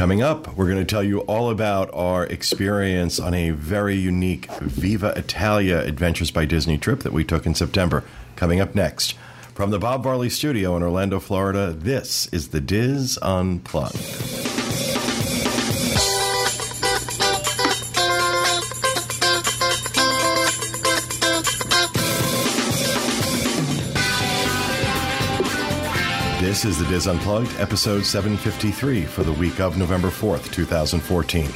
Coming up, we're going to tell you all about our experience on a very unique Viva Italia Adventures by Disney trip that we took in September. Coming up next. From the Bob Varley Studio in Orlando, Florida, this is the DIS Unplugged. This is the DIS Unplugged, episode 753 for the week of November 4th, 2014.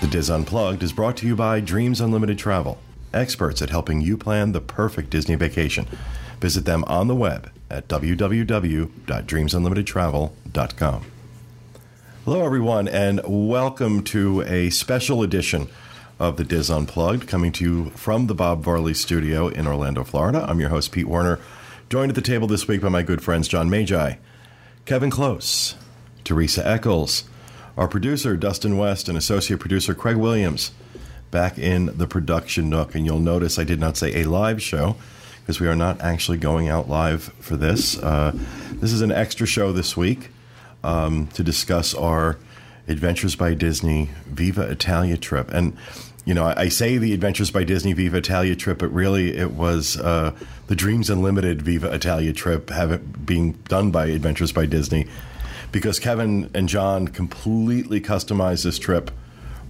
The DIS Unplugged is brought to you by Dreams Unlimited Travel, experts at helping you plan the perfect Disney vacation. Visit them on the web at www.dreamsunlimitedtravel.com. Hello, everyone, and welcome to a special edition of the DIS Unplugged, coming to you from the Bob Varley Studio in Orlando, Florida. I'm your host, Pete Werner joined at the table this week by my good friends John Magi, Kevin Klose, Teresa Eccles, our producer Dustin West, and associate producer Craig Williams back in the production nook. And you'll notice I did not say a live show because we are not actually going out live for this. Uh, this is an extra show this week um, to discuss our Adventures by Disney Viva Italia trip. And you know, I, say the Adventures by Disney Viva Italia trip, but really it was uh, the Dreams Unlimited Viva Italia trip, have it being done by Adventures by Disney, because Kevin and John completely customized this trip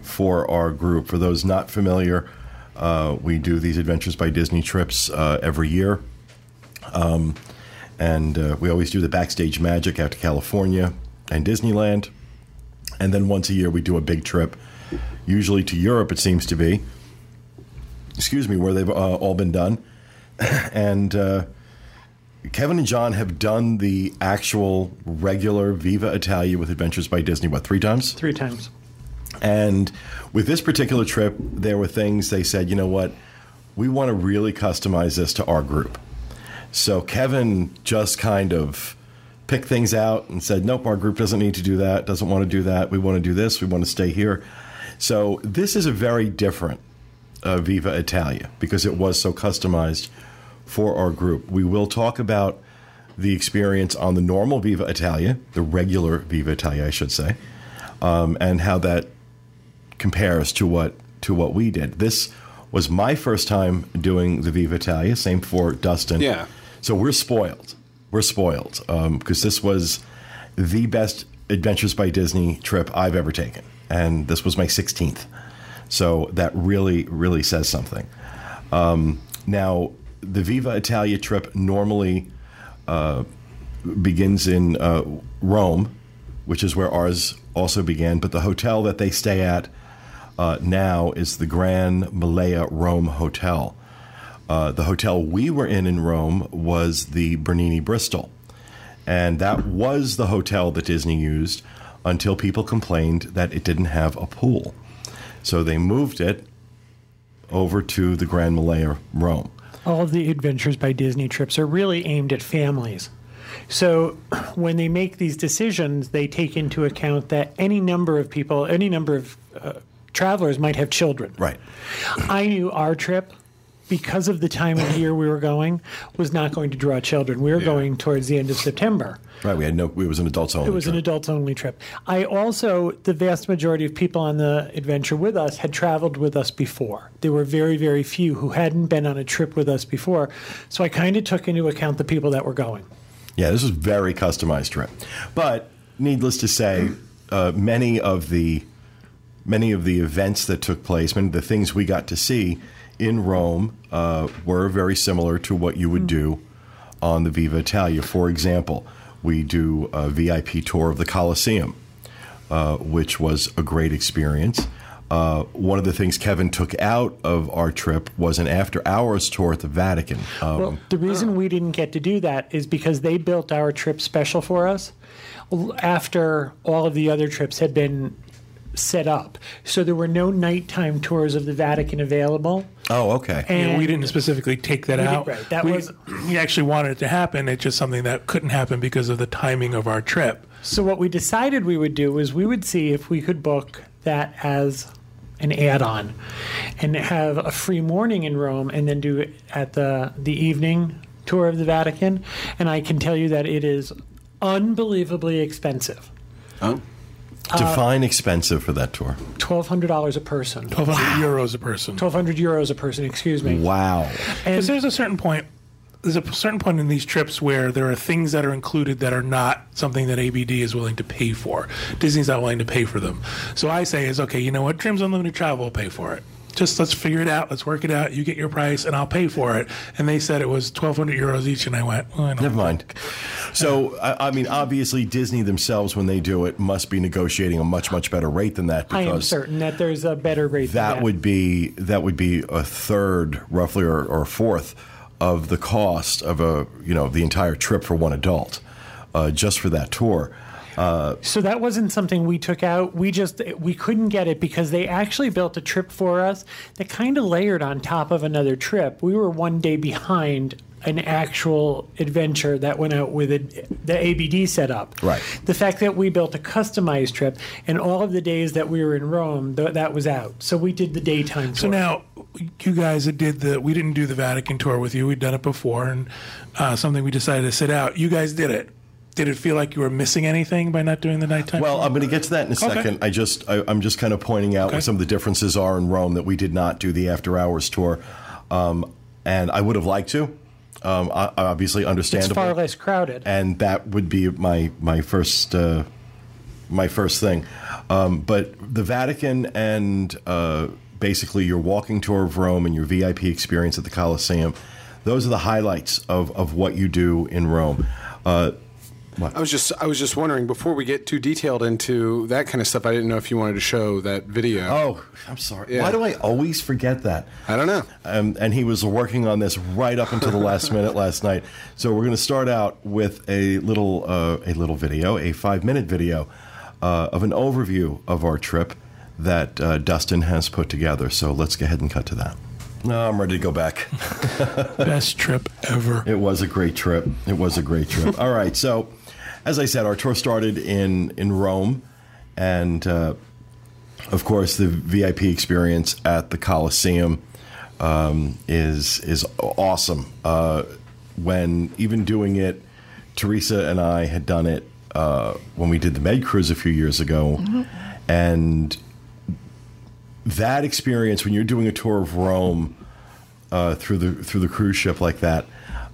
for our group. For those not familiar, uh, we do these Adventures by Disney trips uh, every year. Um, and uh, we always do the backstage magic out to California and Disneyland. And then once a year, we do a big trip usually to Europe, it seems to be. Excuse me, where they've uh, all been done. and uh, Kevin and John have done the actual regular Viva Italia with Adventures by Disney, what, three times? Three times. And with this particular trip, there were things they said, you know what, we want to really customize this to our group. So Kevin just kind of picked things out and said, nope, our group doesn't need to do that, doesn't want to do that. We want to do this, we want to stay here. So this is a very different uh, Viva Italia because it was so customized for our group. We will talk about the experience on the normal Viva Italia, the regular Viva Italia, I should say, um, and how that compares to what to what we did. This was my first time doing the Viva Italia. Same for Dustin. Yeah. So we're spoiled. We're spoiled because um, this was the best Adventures by Disney trip I've ever taken and this was my 16th. So that really, really says something. Um, now, the Viva Italia trip normally uh, begins in uh, Rome, which is where ours also began, but the hotel that they stay at uh, now is the Grand Melia Rome Hotel. Uh, the hotel we were in in Rome was the Bernini Bristol. And that was the hotel that Disney used until people complained that it didn't have a pool. So they moved it over to the Grand Melia Rome. All of the Adventures by Disney trips are really aimed at families. So when they make these decisions, they take into account that any number of people, any number of uh, travelers might have children. Right. I knew our trip because of the time of year we were going, was not going to draw children. We were yeah. going towards the end of September. Right. We had no. It was an adults only. It was trip. an adults only trip. I also, the vast majority of people on the adventure with us had traveled with us before. There were very, very few who hadn't been on a trip with us before. So I kind of took into account the people that were going. Yeah, this was very customized trip, but needless to say, uh, many of the many of the events that took place, many of the things we got to see in Rome uh, were very similar to what you would do on the Viva Italia. For example, we do a VIP tour of the Colosseum, uh, which was a great experience. Uh, one of the things Kevin took out of our trip was an after hours tour at the Vatican. Um, well, the reason we didn't get to do that is because they built our trip special for us after all of the other trips had been set up. So there were no nighttime tours of the Vatican available. Oh, okay. And yeah, we didn't specifically take that out. Did, right. That we, was we actually wanted it to happen. It's just something that couldn't happen because of the timing of our trip. So what we decided we would do was we would see if we could book that as an add-on and have a free morning in Rome and then do it at the the evening tour of the Vatican. And I can tell you that it is unbelievably expensive. Oh. Uh, Define expensive for that tour. twelve hundred dollars a person, 1,200 euros a person. twelve hundred euros a person. Excuse me. Wow. Because there's a certain point. There's a certain point in these trips where there are things that are included that are not something that ABD is willing to pay for. Disney's not willing to pay for them. So I say is okay. You know what? Dreams Unlimited Travel will pay for it. Just let's figure it out. Let's work it out. You get your price, and I'll pay for it. And they said it was 1,200 euros each, and I went, well, I Never mind. So, I, I mean, obviously, Disney themselves, when they do it, must be negotiating a much, much better rate than that Because I am certain that there's a better rate. than that would be that would be a third, roughly, or, or a fourth of the cost of a you know the entire trip for one adult, uh, just for that tour. So that wasn't something we took out. We just we couldn't get it because they actually built a trip for us that kind of layered on top of another trip. We were one day behind an actual adventure that went out with it, the ABD setup. Right. The fact that we built a customized trip and all of the days that we were in Rome, th- that was out. So we did the daytime So tour. now, you guys that did the, we didn't do the Vatican tour with you. We'd done it before, and uh, something we decided to sit out. You guys did it. Did it feel like you were missing anything by not doing the nighttime? Well, I'm going to get to that in a Okay. second. I just I, I'm just kind of pointing out Okay. what some of the differences are in Rome that we did not do the after hours tour, um, and I would have liked to. Um, o- obviously, it's far less crowded. and that would be my my first uh, my first thing. Um, but the Vatican and uh, basically your walking tour of Rome and your VIP experience at the Colosseum, those are the highlights of, of what you do in Rome. Uh, I was just I was just wondering before we get too detailed into that kind of stuff. I didn't know if you wanted to show that video. oh, I'm sorry. Yeah. Why do I always forget that? I don't know. Um, and he was working on this right up until the last minute last night. So we're going to start out with a little uh, a little video, a five minute video uh, of an overview of our trip that uh, Dustin has put together. So let's go ahead and cut to that. No, I'm ready to go back. best trip ever. It was a great trip. It was a great trip. All right, so as I said, our tour started in in Rome, and uh, of course, the VIP experience at the Colosseum um, is is awesome. Uh, when even doing it, Teresa and I had done it uh, when we did the Med Cruise a few years ago, and that experience when you're doing a tour of Rome uh, through the through the cruise ship like that.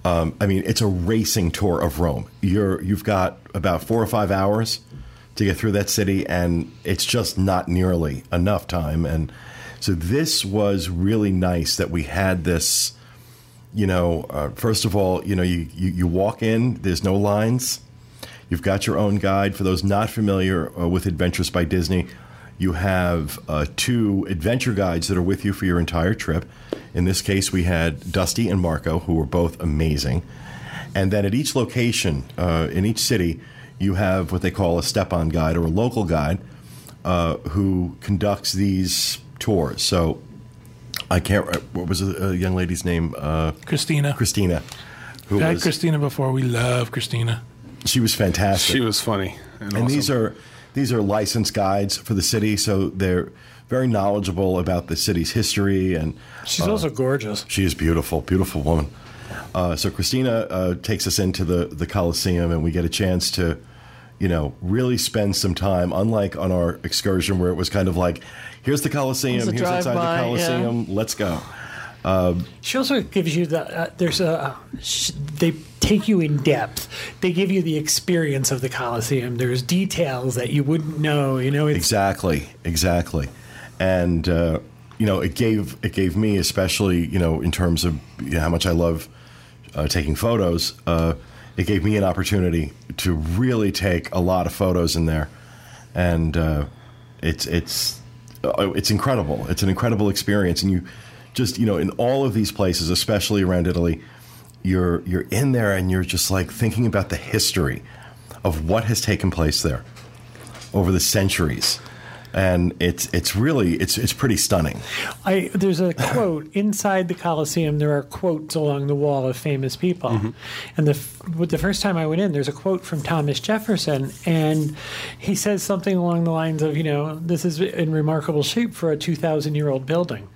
Um, I mean, it's a racing tour of Rome. You're you've got about four or five hours to get through that city, and it's just not nearly enough time. And so this was really nice that we had this. You know, uh, first of all, you know, you, you you walk in. There's no lines. You've got your own guide. For those not familiar uh, with Adventures by Disney, you have uh, two adventure guides that are with you for your entire trip. In this case, we had Dusty and Marco, who were both amazing. And then at each location, uh, in each city, you have what they call a step on guide or a local guide uh, who conducts these tours. So I can't, what was the uh, young lady's name? Uh, Christina. Christina. Who I had was, Christina before. We love Christina. she was fantastic. She was funny. And, and these are these are licensed guides for the city, so they're very knowledgeable about the city's history, and She's also gorgeous. she is beautiful, beautiful woman. Uh, so Christina uh, takes us into the the Coliseum, and we get a chance to, you know, really spend some time. Unlike on our excursion, where it was kind of like, here's the Coliseum, here's inside the drive-by, Coliseum, let's go. She also gives you the uh, there's a sh- they take you in depth. They give you the experience of the Colosseum. There's details that you wouldn't know. You know, Exactly, exactly, and uh, you know it gave it gave me especially you know in terms of you know, how much I love uh, taking photos. Uh, it gave me an opportunity to really take a lot of photos in there, and uh, it's it's uh, it's incredible. It's an incredible experience, and you just you know in all of these places, especially around Italy, you're you're in there and you're just like thinking about the history of what has taken place there over the centuries, and it's it's really it's it's pretty stunning. I there's a quote inside the Colosseum. There are quotes along the wall of famous people, and the with the first time I went in, there's a quote from Thomas Jefferson, and he says something along the lines of, you know, this is in remarkable shape for a two thousand year old building,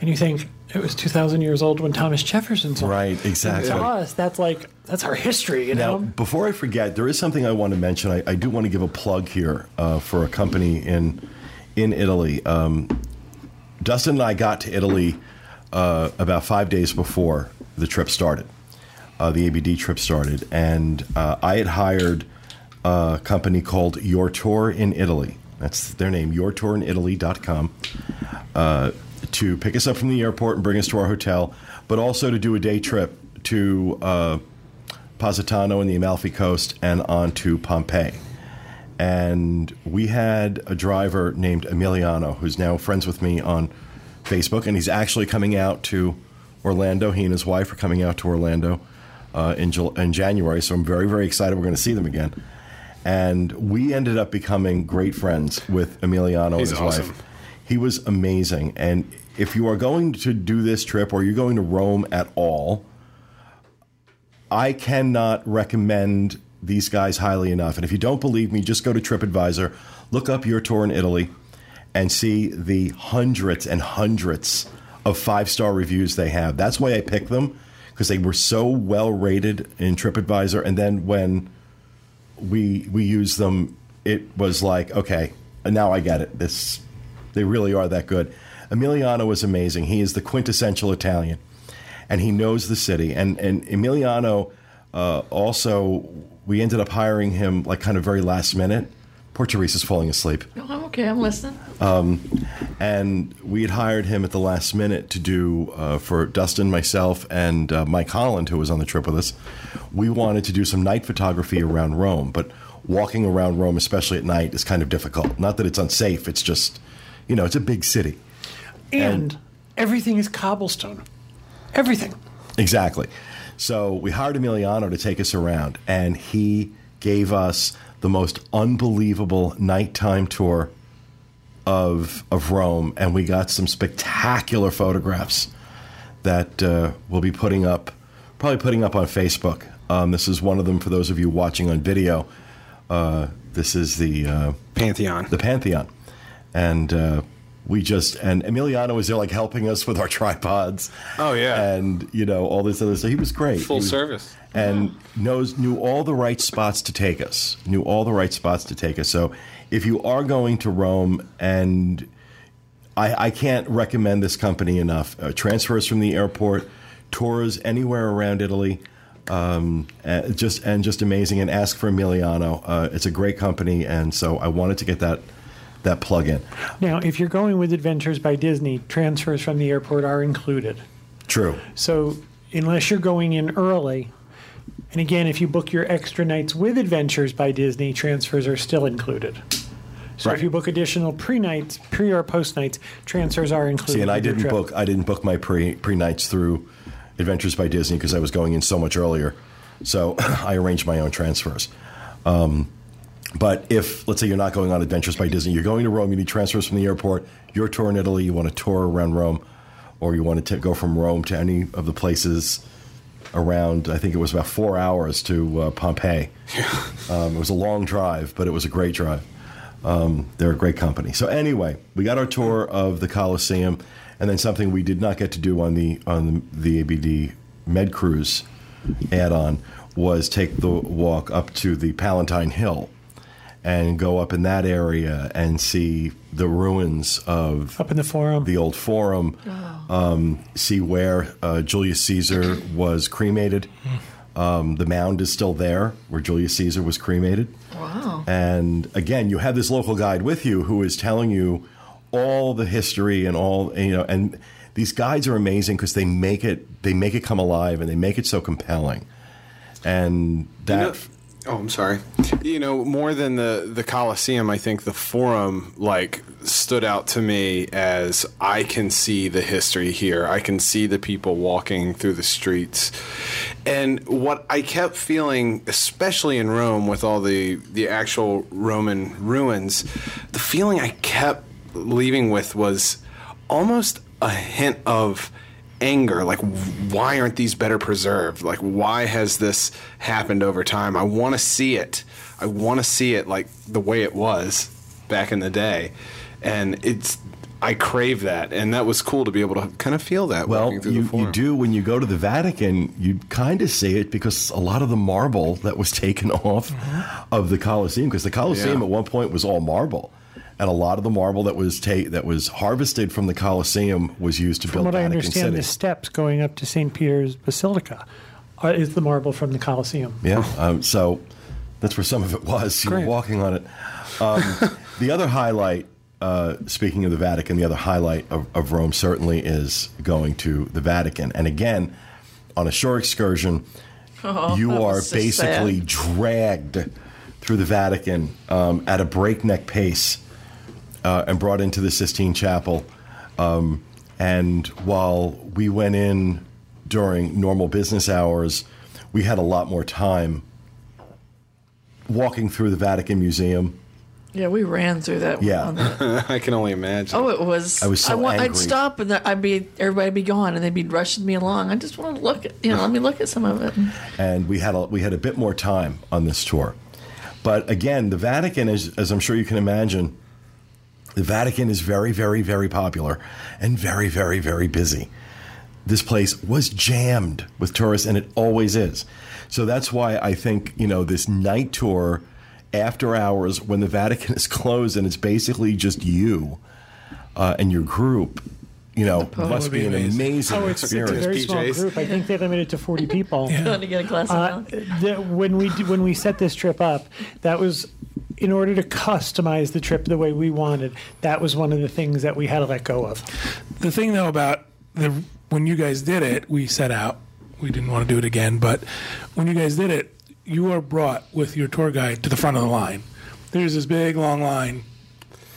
and you think. it was 2,000 years old when Thomas Jefferson saw it. Right, exactly. To us, that's like that's our history, you Now, know. before I forget, there is something I want to mention. I, I do want to give a plug here uh, for a company in in Italy. Um, Dustin and I got to Italy uh, about five days before the trip started. Uh, the ABD trip started, and uh, I had hired a company called Your Tour in Italy. That's their name, yourtourinitaly.com, uh, to pick us up from the airport and bring us to our hotel, but also to do a day trip to uh, Positano and the Amalfi Coast and on to Pompeii. And we had a driver named Emiliano who's now friends with me on Facebook, and he's actually coming out to Orlando. He and his wife are coming out to Orlando uh, in, in January, so I'm very, very excited we're going to see them again. And we ended up becoming great friends with Emiliano He's and his awesome. wife. He was amazing. And if you are going to do this trip or you're going to Rome at all, I cannot recommend these guys highly enough. And if you don't believe me, just go to TripAdvisor, look up your tour in Italy, and see the hundreds and hundreds of five star reviews they have. That's why I picked them because they were so well rated in TripAdvisor. And then when we we used them, it was like, okay, now I get it. This they really are that good. Emiliano is amazing. He is the quintessential Italian, and he knows the city. And and Emiliano uh, also we ended up hiring him like kind of very last minute. Poor Teresa's falling asleep No, I'm okay. I'm listening. and we had hired him at the last minute to do uh, for Dustin, myself, and uh, Mike Holland, who was on the trip with us. We wanted to do some night photography around Rome, but walking around Rome, especially at night, is kind of difficult. Not that it's unsafe; it's just, you know, it's a big city. And, everything is cobblestone. Everything. Exactly. So we hired Emiliano to take us around, and he gave us the most unbelievable nighttime tour of of Rome, and we got some spectacular photographs that uh, we'll be putting up, probably putting up on Facebook. Um, this is one of them for those of you watching on video. Uh, this is the uh, Pantheon. the Pantheon, and uh, we just and Emiliano was there like helping us with our tripods. Oh, yeah. and you know all this other stuff. He was great. Full was- service. and knows knew all the right spots to take us. Knew all the right spots to take us. So if you are going to Rome, and I, I can't recommend this company enough. Uh, transfers from the airport, tours anywhere around Italy. Um, uh, just and just amazing. And ask for Emiliano. Uh, it's a great company, and so I wanted to get that that plug in. Now, if you're going with Adventures by Disney, transfers from the airport are included. True. So, unless you're going in early, and again, if you book your extra nights with Adventures by Disney, transfers are still included. So, Right. if you book additional pre nights, pre or post nights, transfers are included. See, and I didn't book. I didn't book my pre pre nights through Adventures by Disney because I was going in so much earlier. So I arranged my own transfers. Um, but if let's say you're not going on Adventures by Disney, you're going to Rome. You need transfers from the airport. Your tour in Italy. You want to tour around Rome, or you want to go from Rome to any of the places around. I think it was about four hours to uh, Pompeii. Um, it was a long drive, but it was a great drive. Um, they're a great company. So anyway, we got our tour of the Coliseum, and then something we did not get to do on the on the, the ABD Med Cruise add-on was take the walk up to the Palatine Hill and go up in that area and see the ruins of Up in the forum. the old Forum, um, see where uh, Julius Caesar was cremated. Um, the mound is still there where Julius Caesar was cremated. Wow. And again, you have this local guide with you who is telling you all the history and all you know. And these guides are amazing because they make it they make it come alive and they make it so compelling. And that You know- oh, I'm sorry. You know, more than the the Coliseum, I think the Forum like stood out to me as I can see the history here. I can see the people walking through the streets. And what I kept feeling, especially in Rome with all the the actual Roman ruins, the feeling I kept leaving with was almost a hint of anger like why aren't these better preserved? Like why has this happened over time? I want to see it. I want to see it like the way it was back in the day. And it's I crave that, and that was cool to be able to kind of feel that. Well, you, the you do when you go to the Vatican, you kind of see it because a lot of the marble that was taken off mm-hmm. of the Colosseum, because the Colosseum Yeah. at one point was all marble, and a lot of the marble that was ta- that was harvested from the Colosseum was used to From build what I understand, City. the steps going up to St. Peter's Basilica uh, is the marble from the Colosseum. Yeah. Um, so that's where some of it was. You were walking on it. Um, the other highlight, uh, speaking of the Vatican, the other highlight of, of Rome certainly is going to the Vatican. And again, on a shore excursion, you are basically sad. dragged through the Vatican um, at a breakneck pace uh, and brought into the Sistine Chapel. Um, and while we went in during normal business hours, we had a lot more time walking through the Vatican Museum. Yeah, we ran through that. Yeah. the- I can only imagine. oh, it was. I was so want, I'd stop and I'd be everybody'd be gone and they'd be rushing me along. I just want to look at you know. let me look at some of it. and we had a, we had a bit more time on this tour. But again, the Vatican is, as I'm sure you can imagine, the Vatican is very, very, very popular and very, very, very busy. This place was jammed with tourists, and it always is. So that's why I think you know this night tour after hours when the Vatican is closed and it's basically just you uh, and your group. You know, must be be an amazing. amazing Oh, it's, it's a very small PJs. group. I think they limited to 40 people. Going to get a glass of Uh, the, when we did- when we set this trip up, that was in order to customize the trip the way we wanted. That was one of the things that we had to let go of. The thing though about the when you guys did it, we set out. We didn't want to do it again, but when you guys did it, you are brought with your tour guide to the front of the line. There's this big long line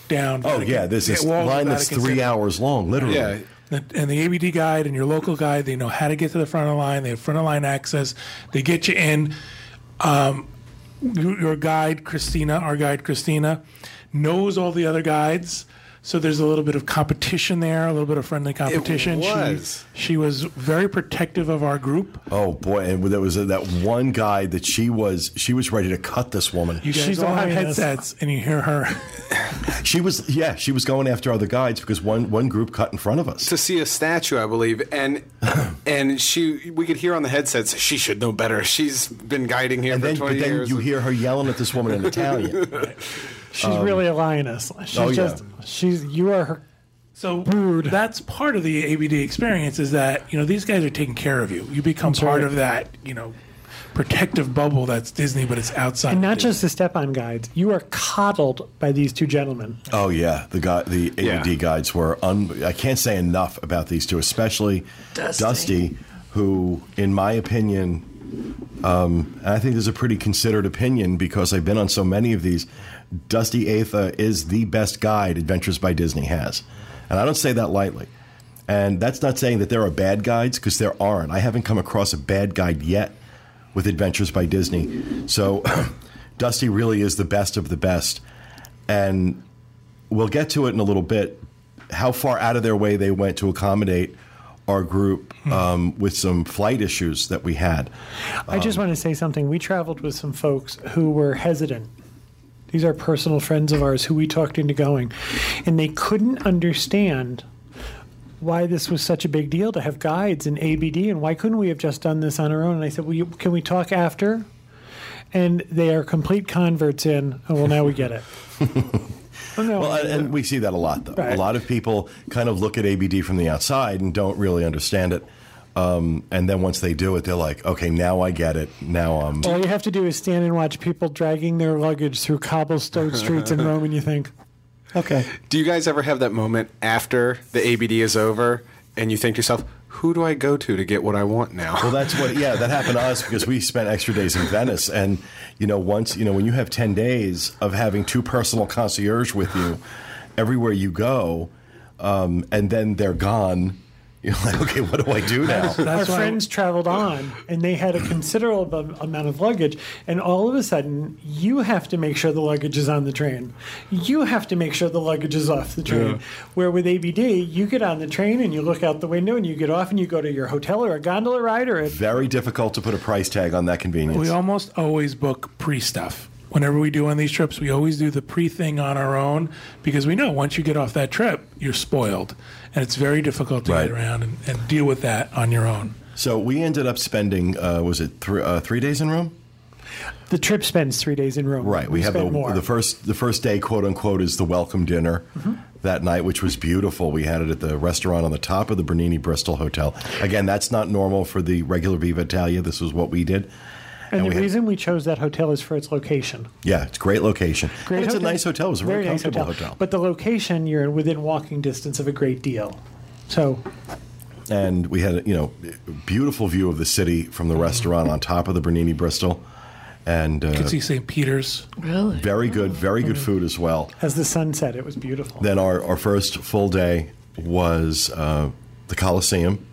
down. Oh Vatican- yeah, this is walls of line that's three City. hours long, literally. yeah, And the ABD guide and your local guide, they know how to get to the front of the line. They have front of line access. They get you in. Um, your, guide, Christina, our guide, Christina, knows all the other guides. So there's a little bit of competition there, a little bit of friendly competition. was. She, she was very protective of our group. Oh boy, and there was that one guy that she was she was ready to cut this woman. You guys She's all have headsets, and you hear her. She was yeah, she was going after other guides because one one group cut in front of us. to see a statue, I believe, and and she we could hear on the headsets she should know better. She's been guiding here And for then, twenty but then years. you hear her yelling at this woman in Italian. She's really a lioness. She's oh, yeah. just she's you are her. So that's part of the ABD experience is that you know these guys are taking care of you. You become That's part right. of that you know protective bubble that's Disney, but it's outside. And not Disney. just the step-on guides. You are coddled by these two gentlemen. oh yeah, the guy the ABD Yeah. guides were un, I can't say enough about these two, especially Dusty. Dusty who in my opinion um, and I think there's a pretty considered opinion because I've been on so many of these. Dusty Atha is the best guide Adventures by Disney has. And I don't say that lightly. And that's not saying that there are bad guides because there aren't. I haven't come across a bad guide yet with Adventures by Disney. So Dusty really is the best of the best. And we'll get to it in a little bit how far out of their way they went to accommodate our group um, with some flight issues that we had. I just want to say something. We traveled with some folks who were hesitant. These are personal friends of ours who we talked into going, and they couldn't understand why this was such a big deal to have guides and ABD, and why couldn't we have just done this on our own? And I said, well, you, "Can we talk after?" And they are complete converts in. Oh, well, now we get it. Oh, no, Well, and, and we see that a lot, though. Right. A lot of people kind of look at ABD from the outside and don't really understand it. Um, and then once they do it, they're like, okay, now I get it. Now I'm. all you have to do is stand and watch people dragging their luggage through cobblestone streets in Rome, and you think, okay. Do you guys ever have that moment after the ABD is over and you think to yourself, who do I go to to get what I want now? Well, that's what, yeah, that happened to us because we spent extra days in Venice. And, you know, once, you know, when you have 10 days of having two personal concierge with you everywhere you go, um, and then they're gone, you're like, okay, what do I do now? our That's why- friends traveled on and they had a considerable amount of luggage and all of a sudden you have to make sure the luggage is on the train you have to make sure the luggage is off the train where with abd you get on the train and you look out the window and you get off and you go to your hotel or a gondola ride or a Very difficult to put a price tag on that convenience. we almost always book pre stuff. Whenever we do on these trips, we always do the pre thing on our own because we know once you get off that trip, you're spoiled. And it's very difficult to Right. get around and, and deal with that on your own. So we ended up spending, uh, was it thr uh, three days in Rome? The trip spends three days in Rome. Right. We, have the, more. the first the first day, quote unquote, is the welcome dinner Mm-hmm. that night, which was beautiful. We had it at the restaurant on the top of the Bernini Bristol Hotel. Again, that's not normal for the regular Viva Italia. This was what we did. And, and the we had- reason we chose that hotel is for its location. Yeah, it's a great location. Great and it's hotel. a nice hotel. It was a very, nice comfortable hotel. But the location, you're within walking distance of a great deal. So and we had you know a beautiful view of the city from the restaurant on top of the Bernini Bristol, and You uh, can see St. Peter's. Really? very good, very good food as well. as the sun set, it was beautiful. Then our, our first full day was uh, the Coliseum.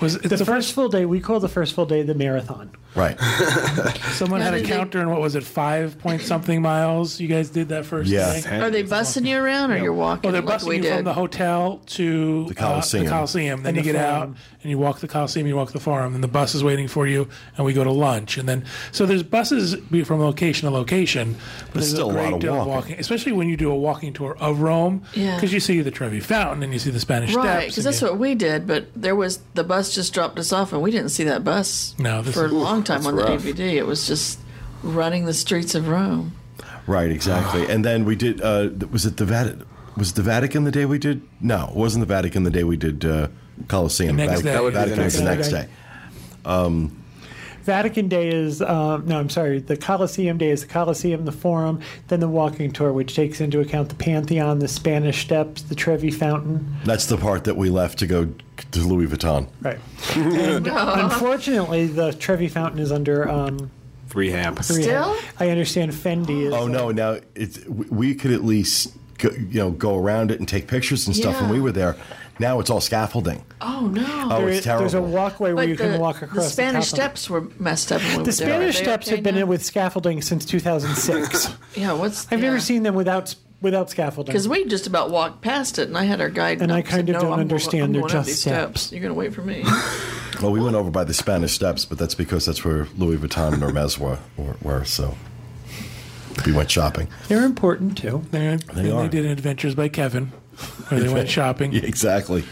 Was it's the, first full day, we call the first full day the marathon. Right. Someone Now, had a did they- counter in what was it, five point something miles? You guys did that first Yeah. day. Are they bussing you around, or you're walking Well, they're like busing we you did? from the hotel to The Coliseum. Uh, the Coliseum. Then And you the get out Forum. and you walk the Coliseum. You walk the Forum. And the bus is waiting for you. And we go to lunch. And then so there's buses be from location to location. But there's still a lot of deal walking. especially when you do a walking tour of Rome. Yeah. Because you see the Trevi Fountain and you see the Spanish Right, Steps. because and that's you- what we did. But there was the bus just dropped us off, and we didn't see that bus No, this for is- a long time that's on the. DVD. It was just running the streets of Rome. Right, exactly. And then we did. Uh, was it the Vatican? Was the Vatican the day we did? No, it wasn't the Vatican the day we did uh, Coliseum. The next Vatican, day. That would be the Vatican was the next next day. day. Vatican Day is, um, no, I'm sorry, the Colosseum Day is the Colosseum, the Forum, then the walking tour, which takes into account the Pantheon, the Spanish Steps, the Trevi Fountain. That's the part that we left to go to Louis Vuitton. Right. And unfortunately, the Trevi Fountain is under. Um, Rehab. rehab. Still? I understand Fendi is. Oh no! Now it's we- we could at least go, you know go around it and take pictures and stuff when we were there. Now it's all scaffolding. Oh no! Oh, There it's is- There's a terrible. walkway where but you the, can walk the across Spanish the top of it. steps were messed up. When The were Spanish they Steps okay have been now? in with scaffolding since 2006. Yeah, what's? I've never seen them without without scaffolding. Because we just about walked past it, and I had our guide. And I said, kind of "No, don't I'm understand, I'm they're just these steps." You're going to wait for me. Well, we went over by the Spanish Steps, but that's because that's where Louis Vuitton and Hermes were, were, were so we went shopping. They're important too. They're, they, are. did Adventures by Kevin, where they went shopping. Yeah, exactly.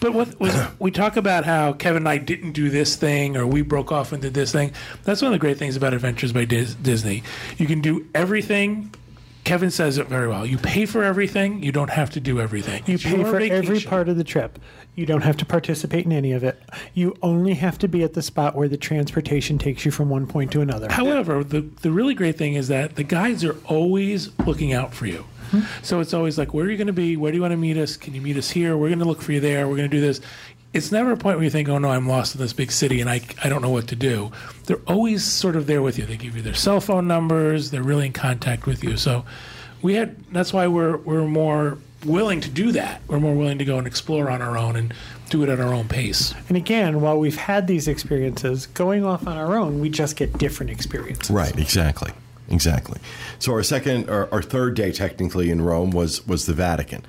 But what was we talk about how Kevin and I didn't do this thing or we broke off and did this thing. That's one of the great things about Adventures by Dis- Disney. You can do everything. Kevin says it very well. You pay for everything. You don't have to do everything. You It's pay for every part of the trip. You don't have to participate in any of it. You only have to be at the spot where the transportation takes you from one point to another. However, the the really great thing is that the guides are always looking out for you. Hmm? So it's always like, where are you going to be? Where do you want to meet us? Can you meet us here? We're going to look for you there. We're going to do this. It's never a point where you think, oh no, I'm lost in this big city and I, I don't know what to do. They're always sort of there with you. They give you their cell phone numbers. They're really in contact with you. So we had that's why we're we're more willing to do that. We're more willing to go and explore on our own and do it at our own pace. And again, while we've had these experiences, going off on our own, we just get different experiences. Right, exactly, exactly. So our second, or our third day technically in Rome was was the Vatican,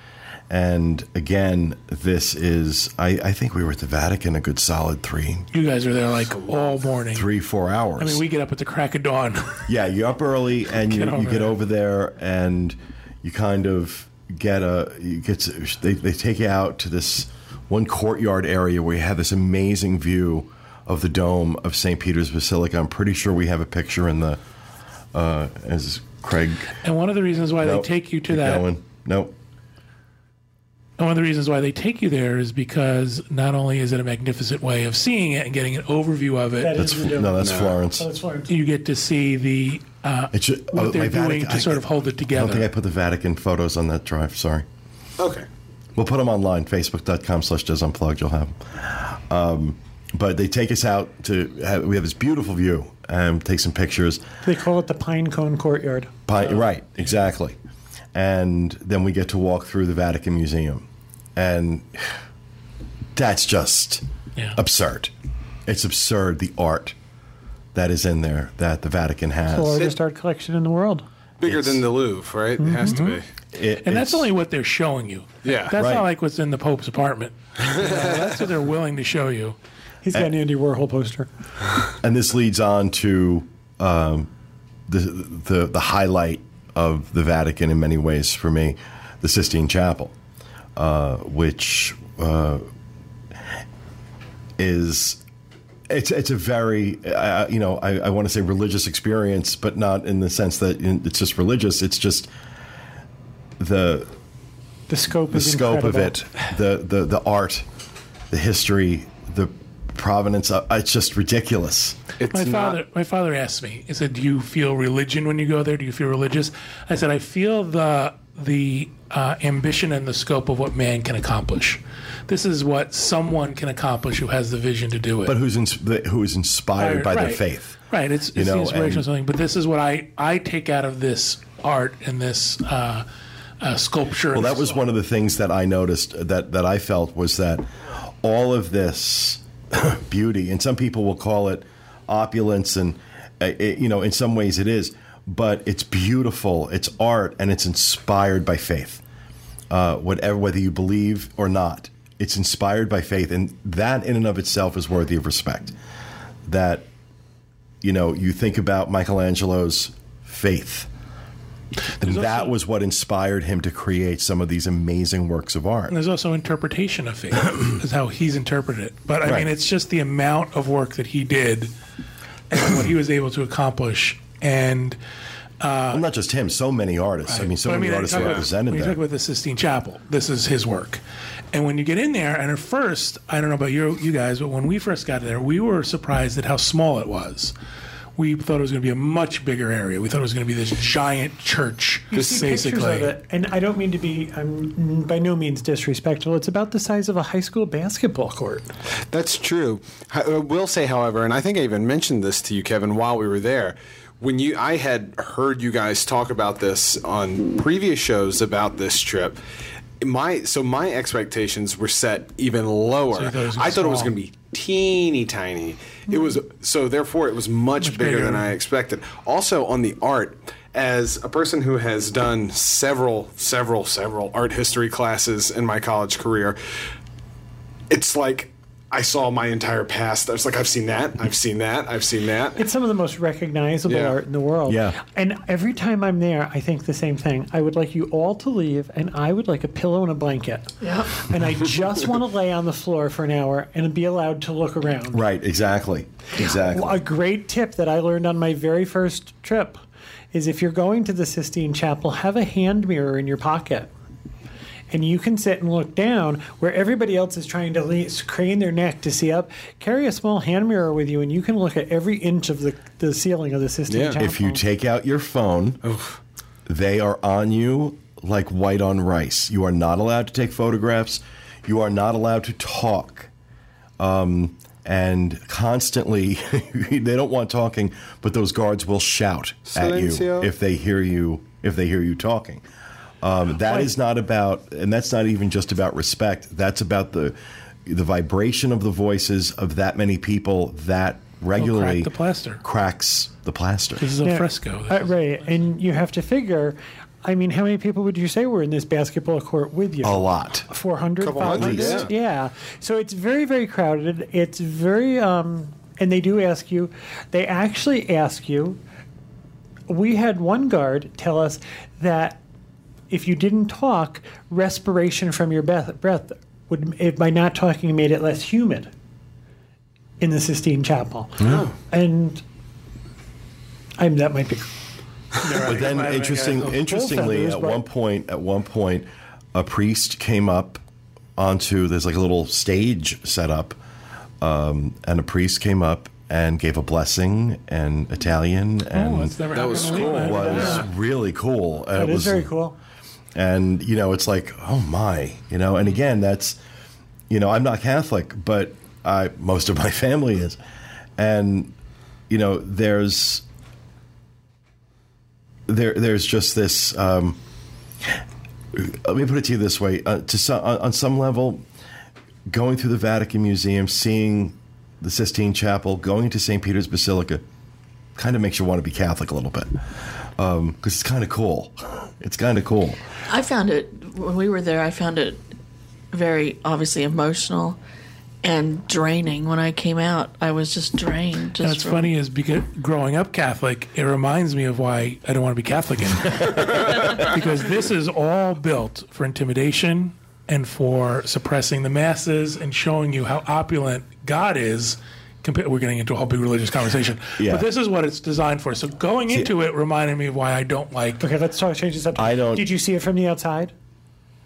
and again, this is I, I think we were at the Vatican a good solid three, You guys are there like all morning. three four hours. I mean, we get up at the crack of dawn. yeah, you're up early and you, Get you over get there. over there and you kind of get a you get, they, they take you out to this one courtyard area where you have this amazing view of the dome of St. Peter's Basilica. I'm pretty sure we have a picture in the uh, as Craig. And one of the reasons why Nope. they take you to that, Going. Nope. And one of the reasons why they take you there is because not only is it a magnificent way of seeing it and getting an overview of it, That That's is the dome. no, that's No. Florence. Oh, it's Florence. you get to see the uh, It's ju- what oh, they're my doing Vatican- to I- sort of hold it together. I don't think I put the Vatican photos on that drive. Sorry. Okay. We'll put them online, facebook.com slash DIS Unplugged. You'll have them. Um, but they take us out to have, we have this beautiful view and take some pictures. They call it the Pine Cone Courtyard. Pi- right, exactly. And then we get to walk through the Vatican Museum. And that's just Yeah. absurd. It's absurd, the art that is in there that the Vatican has. The largest art collection in the world. Bigger It's- than the Louvre, right? It has to be. It- and that's only what they're showing you. Yeah. that's Right. not like what's in the Pope's apartment. You that's what they're willing to show you. He's got an Andy Warhol poster. and this leads on to um, the the the highlight of the Vatican in many ways for me, the Sistine Chapel, uh, which uh, is it's it's a very uh, you know I, I want to say religious experience, but not in the sense that it's just religious. It's just the The scope the is scope of it, the, the the art, the history, the provenance. Of, it's just ridiculous. It's My not- father, my father asked me. He said, "Do you feel religion when you go there? Do you feel religious?" I said, "I feel the the uh, ambition and the scope of what man can accomplish. This is what someone can accomplish who has the vision to do it. But who's who is inspired by their faith? Right. It's, it's You know, the inspiration of something. But this is what I I take out of this art and this uh, uh, sculpture. Well, that was one of the things that I noticed that that I felt was that all of this beauty, and some people will call it opulence, and uh, you know, in some ways it is, but it's beautiful, it's art, and it's inspired by faith. Uh, whatever, whether you believe or not, it's inspired by faith, and that in and of itself is worthy of respect. That you know, you think about Michelangelo's faith. And that also- was what inspired him to create some of these amazing works of art. And there's also interpretation of faith, is how he's interpreted it. But I Right. mean, it's just the amount of work that he did and what he was able to accomplish. And uh, well, not just him, so many artists. I mean, so But many I artists talk are about- represented When you there. talk about the Sistine Chapel, this is his work. And when you get in there, and at first, I don't know about you, you guys, but when we first got there, we were surprised at how small it was. We thought it was going to be a much bigger area. We thought it was going to be this giant church, You see pictures basically. of it, and I don't mean to be. I'm by no means disrespectful. It's about the size of a high school basketball court. That's true. I I will say, however, and I think I even mentioned this to you, Kevin, while we were there. When you, I had heard you guys talk about this on previous shows about this trip. My so my expectations were set even lower. thought I thought it was going to be teeny tiny. It was so therefore it was much, Much bigger, bigger. than I expected. Also on the art, as a person who has done several, several, several art history classes in my college career, it's like I saw my entire past. I was like, I've seen that, I've seen that, I've seen that. It's some of the most recognizable Yeah. art in the world. Yeah. And every time I'm there, I think the same thing. I would like you all to leave, and I would like a pillow and a blanket. Yeah. And I just want to lay on the floor for an hour and be allowed to look around. right, exactly. Exactly. A great tip that I learned on my very first trip is if you're going to the Sistine Chapel, have a hand mirror in your pocket. And you can sit and look down where everybody else is trying to le- crane their neck to see up. Carry a small hand mirror with you, and you can look at every inch of the, the ceiling of the system. Yeah. If you take out your phone, they are on you like white on rice. You are not allowed to take photographs. You are not allowed to talk. Um, and constantly, they don't want talking, but those guards will shout at you if they hear you if they hear you talking. Um, that is not about, and that's not even just about respect. That's about the the vibration of the voices of that many people that regularly the plaster. cracks the plaster. This is a Yeah. fresco. Uh, right. And you have to figure, I mean, how many people would you say were in this basketball court with you? A lot. 400, Couple hundred, 500? yeah. Yeah. So it's very, very crowded. It's very, um, and they do ask you, they actually ask you. We had one guard tell us that if you didn't talk, respiration from your breath, breath would, if by not talking, made it less humid in the Sistine Chapel. And I'm, that might be But then, interesting, interestingly, feathers, at one point, at one point, a priest came up onto. There's like a little stage set up, um, and a priest came up and gave a blessing in Italian, and Oh, That was happened to me. cool. was really cool. And That it is was very cool. And you know it's like oh my you know and again that's you know i'm not catholic but i most of my family is. And you know there's there there's just this um let me put it to you this way uh, to some, on on some level going through the vatican museum seeing the sistine chapel going to st peter's basilica kind of makes you want to be catholic a little bit Um, because it's kind of cool it's kind of cool I found it when we were there. I found it very obviously emotional, and draining. When I came out, I was just drained. Just And what's from- funny is because growing up Catholic, it reminds me of why I don't want to be Catholic anymore. because this is all built for intimidation and for suppressing the masses and showing you how opulent God is. Compa- We're getting into a whole big religious conversation, Yeah. but this is what it's designed for. So going into it reminded me of why I don't like. Okay, let's talk. Change the up. I don't- Did you see it from the outside?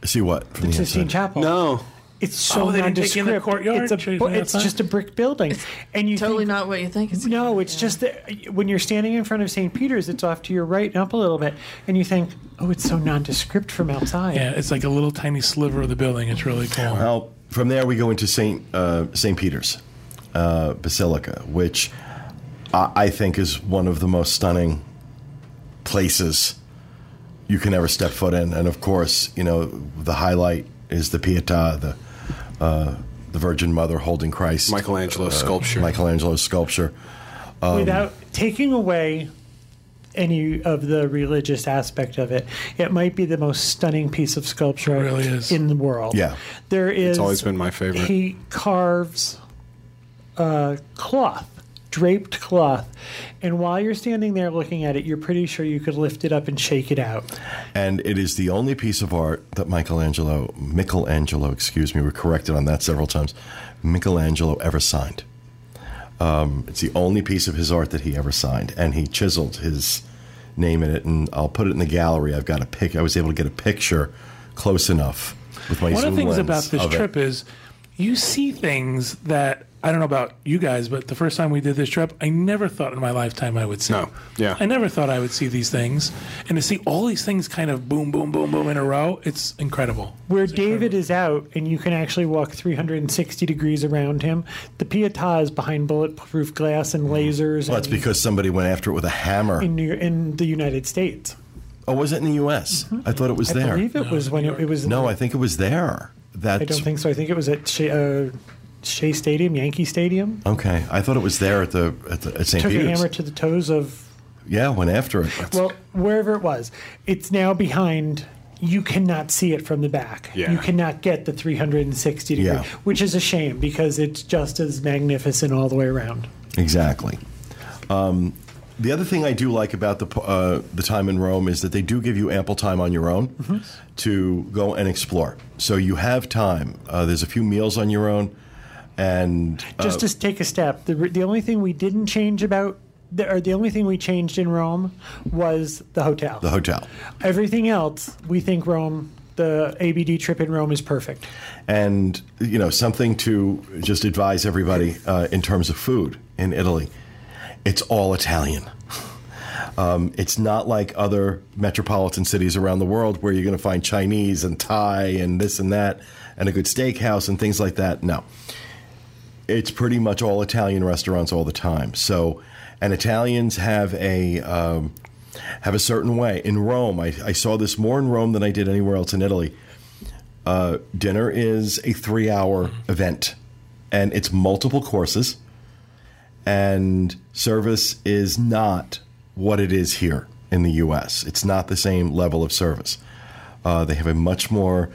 See what from the Sistine inside? Chapel. No. It's so Oh, they didn't take in the nondescript. courtyard? It's, a, Show you bu- from the it's just a brick building, and you Totally think, not what you think. It's No, it's just that when you're standing in front of St. Peter's, it's off to your right and up a little bit, and you think, oh, it's so nondescript from outside. Yeah, it's like a little tiny sliver of the building. It's really cool. Well, from there we go into Saint uh, Saint Peter's uh, Basilica, which I, I think is one of the most stunning places you can ever step foot in. And of course, you know the highlight is the Pietà, the uh, the Virgin Mother holding Christ, Michelangelo's sculpture. Michelangelo's sculpture. Without taking away any of the religious aspect of it, it might be the most stunning piece of sculpture really is. in the world. Yeah. there is. It's always been my favorite. He carves uh, cloth, draped cloth, and while you're standing there looking at it, you're pretty sure you could lift it up and shake it out. And it is the only piece of art that Michelangelo, Michelangelo, excuse me, we're corrected on that several times, Michelangelo ever signed. Um, it's the only piece of his art that he ever signed, and he chiseled his name in it. And I'll put it in the gallery. I've got a pic. I was able to get a picture close enough with my One zoom of the things about this of trip is you see things that I don't know about you guys, but the first time we did this trip, I never thought in my lifetime I would see. No. Yeah. I never thought I would see these things, and to see all these things kind of boom, boom, boom, boom in a row, it's incredible. Where David is out and you can actually walk 360 degrees around him, the Pietà is behind bulletproof glass and lasers. Well, that's and because somebody went after it with a hammer. in, New, in the United States. oh, was it in the U.S.? I thought it was Mm-hmm. I there. believe it was when it, it was. No, I think it was there. That's I don't think so. I think it was at uh, Shea Stadium, Yankee Stadium. okay. I thought it was there at the at, the, at St. Took a hammer to the toes of yeah, went after it. That's- well, wherever it was. It's now behind. You cannot see it from the back. Yeah. You cannot get the 360 degree, Yeah. which is a shame because it's just as magnificent all the way around. Exactly. Um, the other thing I do like about the uh, the time in Rome is that they do give you ample time on your own Mm-hmm. to go and explore. So you have time. Uh, there's a few meals on your own, and uh, Just to take a step, the, the only thing we didn't change about, the, or the only thing we changed in Rome was the hotel. the hotel. Everything else, we think Rome, the ABD trip in Rome is perfect. And you know something to just advise everybody uh, in terms of food in Italy. It's all Italian. Um, it's not like other metropolitan cities around the world where you're going to find Chinese and Thai and this and that and a good steakhouse and things like that. No, it's pretty much all Italian restaurants all the time. So, and Italians have a um, have a certain way. In Rome, I, I saw this more in Rome than I did anywhere else in Italy. Uh, dinner is a three hour event, and it's multiple courses, and service is not what it is here in the U.S. It's not the same level of service. Uh, they have a much more,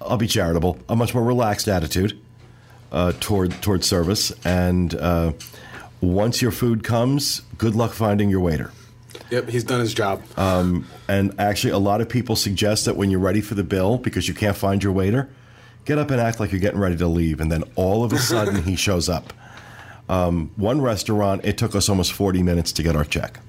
I'll be charitable, a much more relaxed attitude uh, toward toward service, and uh, once your food comes, good luck finding your waiter. Yep, he's done his job. And actually, a lot of people suggest that when you're ready for the bill because you can't find your waiter, get up and act like you're getting ready to leave, and then all of a sudden he shows up. Um, one restaurant, it took us almost 40 minutes to get our check.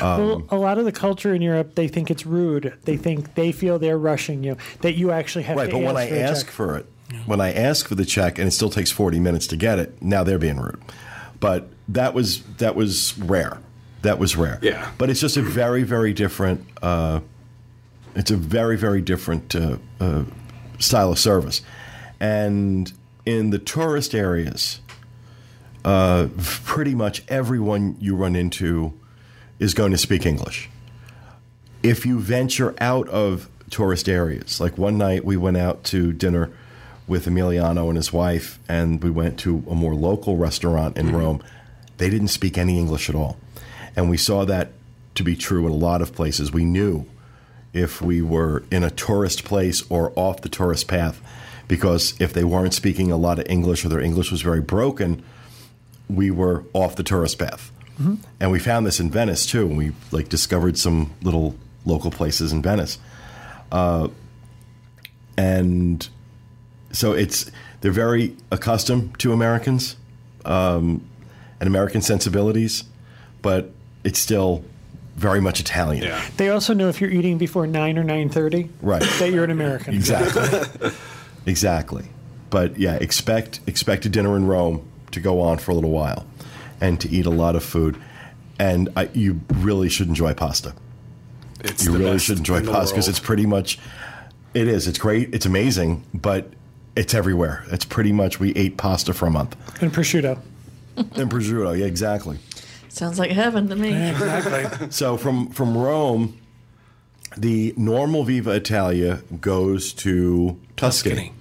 well, a lot of the culture in Europe, they think it's rude. They think they feel they're rushing you. That you actually have Right, to Right, but when I ask for a ask check. for it, when I ask for the check and it still takes 40 minutes to get it, now they're being rude. But that was that was rare. That was rare. Yeah. But it's just a very very different. Uh, it's a very very different uh, uh, style of service, and in the tourist areas, uh, pretty much everyone you run into is going to speak English if you venture out of tourist areas, like one night we went out to dinner with Emiliano and his wife, and we went to a more local restaurant in Rome. They didn't speak any English at all. And we saw that to be true in a lot of places. We knew if we were in a tourist place or off the tourist path because if they weren't speaking a lot of English or their English was very broken, we were off the tourist path. And we found this in Venice too. And we like discovered some little local places in Venice, uh, and so it's they're very accustomed to Americans um, and American sensibilities, but it's still very much Italian. Yeah. They also know if you're eating before nine or nine thirty, Right. that you're an American. Exactly. exactly. But yeah, expect expect a dinner in Rome to go on for a little while, and to eat a lot of food, and I, you really should enjoy pasta. It's You the really best should enjoy pasta because it's pretty much. It is. It's great. It's amazing, but it's everywhere. It's pretty much we ate pasta for a month. And prosciutto. And prosciutto, yeah, exactly. Sounds like heaven to me. Exactly. So from from Rome, the normal Viva Italia goes to Tuscany.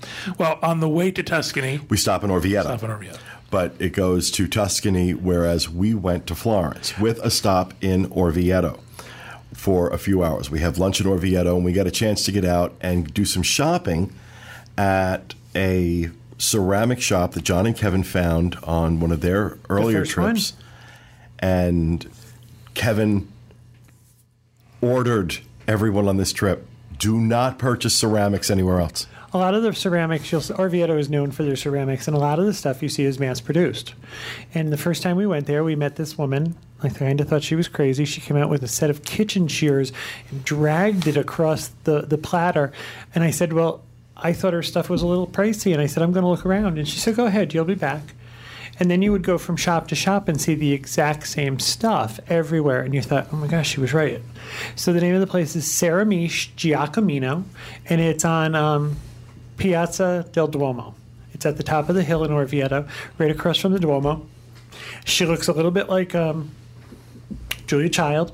Tuscany. Well, on the way to Tuscany, We stop in Orvieto. Stop in Orvieto. But it goes to Tuscany, whereas we went to Florence with a stop in Orvieto for a few hours. We have lunch in Orvieto, and we got a chance to get out and do some shopping at a ceramic shop that John and Kevin found on one of their earlier one. trips. And Kevin ordered everyone on this trip do not purchase ceramics anywhere else. A lot of the ceramics, you'll, Orvieto is known for their ceramics, and a lot of the stuff you see is mass produced. And the first time we went there, we met this woman. I kind of thought she was crazy. She came out with a set of kitchen shears and dragged it across the, the platter. And I said, Well, I thought her stuff was a little pricey. And I said, I'm going to look around. And she said, Go ahead, you'll be back. And then you would go from shop to shop and see the exact same stuff everywhere. And you thought, oh my gosh, she was right. So the name of the place is Ceramiche Giacomino, and it's on um, Piazza del Duomo. It's at the top of the hill in Orvieto, right across from the Duomo. She looks a little bit like um, Julia Child,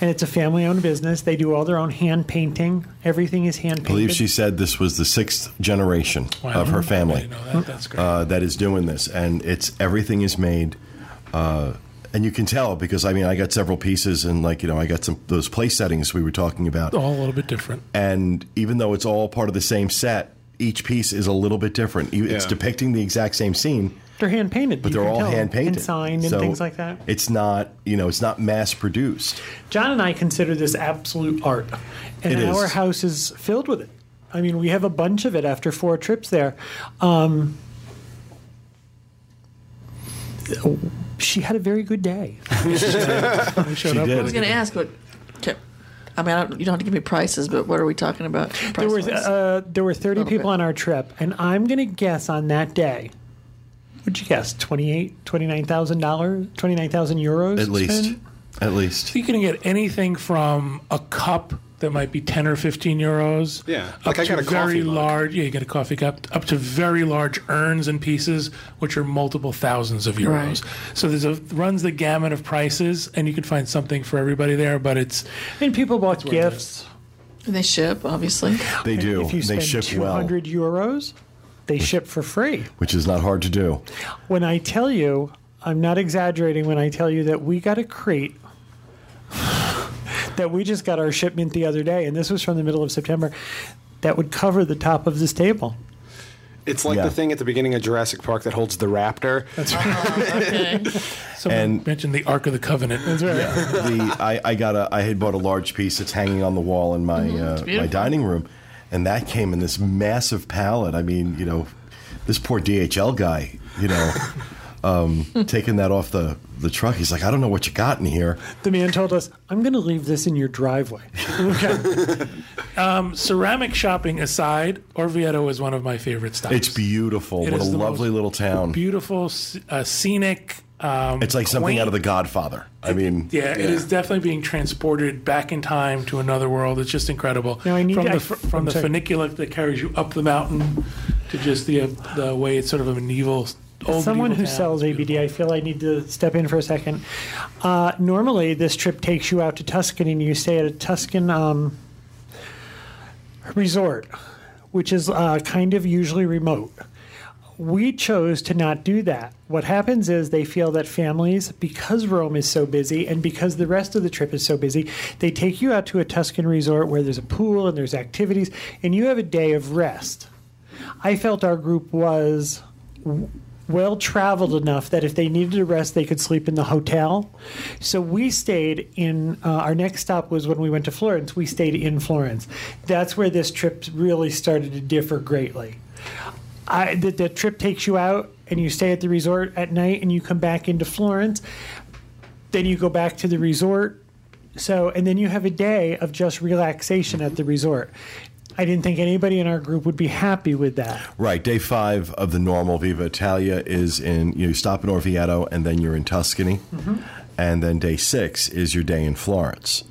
and it's a family owned business. They do all their own hand painting, everything is hand I believe she said this was the sixth generation of her family that. That's uh, that is doing this, and it's everything is made, uh, and you can tell because I mean I got several pieces, and like you know I got some those place settings we were talking about, all a little bit different. and even though it's all part of the same set, each piece is a little bit different. It's Yeah. depicting the exact same scene, they're hand painted, but you they're can all hand painted and signed and things like that. It's not you know it's not mass produced. John and I consider this absolute art, and It is. our house is filled with it. I mean, we have a bunch of it after four trips there. Um, she had a very good day. We showed She did. I was going to ask what. okay, I mean, I don't, you don't have to give me prices, but what are we talking about? There was uh, there were thirty Little people bit. on our trip, and I'm going to guess on that day. What'd you guess? Twenty eight, twenty nine thousand dollars, twenty nine thousand euros At least, spent? at least. You can get anything from a cup that might be 10 or 15 euros. Yeah, Up like I got to a coffee very mug. large, yeah, you get a coffee cup, up to very large urns and pieces, which are multiple thousands of euros. Right. So there's a runs the gamut of prices, and you can find something for everybody there. But it's And people bought what it gifts. And they ship, obviously. They do. If you they ship two well, hundred euros, they ship for free. which is not hard to do. When I tell you, I'm not exaggerating when I tell you that we got a crate that we just got our shipment the other day, and this was from the middle of September, that would cover the top of this table. It's like Yeah. the thing at the beginning of Jurassic Park that holds the raptor. That's right. Okay. And- mentioned the Ark of the Covenant. the I, I got a I had bought a large piece that's hanging on the wall in my uh, my dining room, and that came in this massive pallet. I mean, you know, this poor DHL guy, you know, um, taking that off the the truck. He's like, I don't know what you got in here. The man told us, I'm going to leave this in your driveway. Ceramic shopping aside, Orvieto is one of my favorite stops. It's beautiful. It what a lovely little town. beautiful, uh, scenic. Um, It's like something quaint. out of The Godfather. I mean, Yeah, it is definitely being transported back in time to another world. It's just incredible. Now, I need from to- the I- fr- from the sorry. funicular that carries you up the mountain to just the uh, the way it's sort of a medieval old Someone medieval who town. sells ABD. I feel I need to step in for a second. Uh, normally, this trip takes you out to Tuscany and you stay at a Tuscan um, resort, which is uh, kind of usually remote. We chose to not do that. What happens is they feel that families, because Rome is so busy and because the rest of the trip is so busy, they take you out to a Tuscan resort where there's a pool and there's activities, and you have a day of rest. I felt our group was well traveled enough that if they needed a rest, they could sleep in the hotel. So we stayed in. Uh, our next stop was when we went to Florence. We stayed in Florence. That's where this trip really started to differ greatly. I, the, the trip takes you out and you stay at the resort at night and you come back into Florence. Then you go back to the resort. So, and then you have a day of just relaxation at the resort. I didn't think anybody in our group would be happy with that. Right. Day five of the normal Viva Italia is in, you, know, you stop in Orvieto and then you're in Tuscany. Mm-hmm. And then day six is your day in Florence.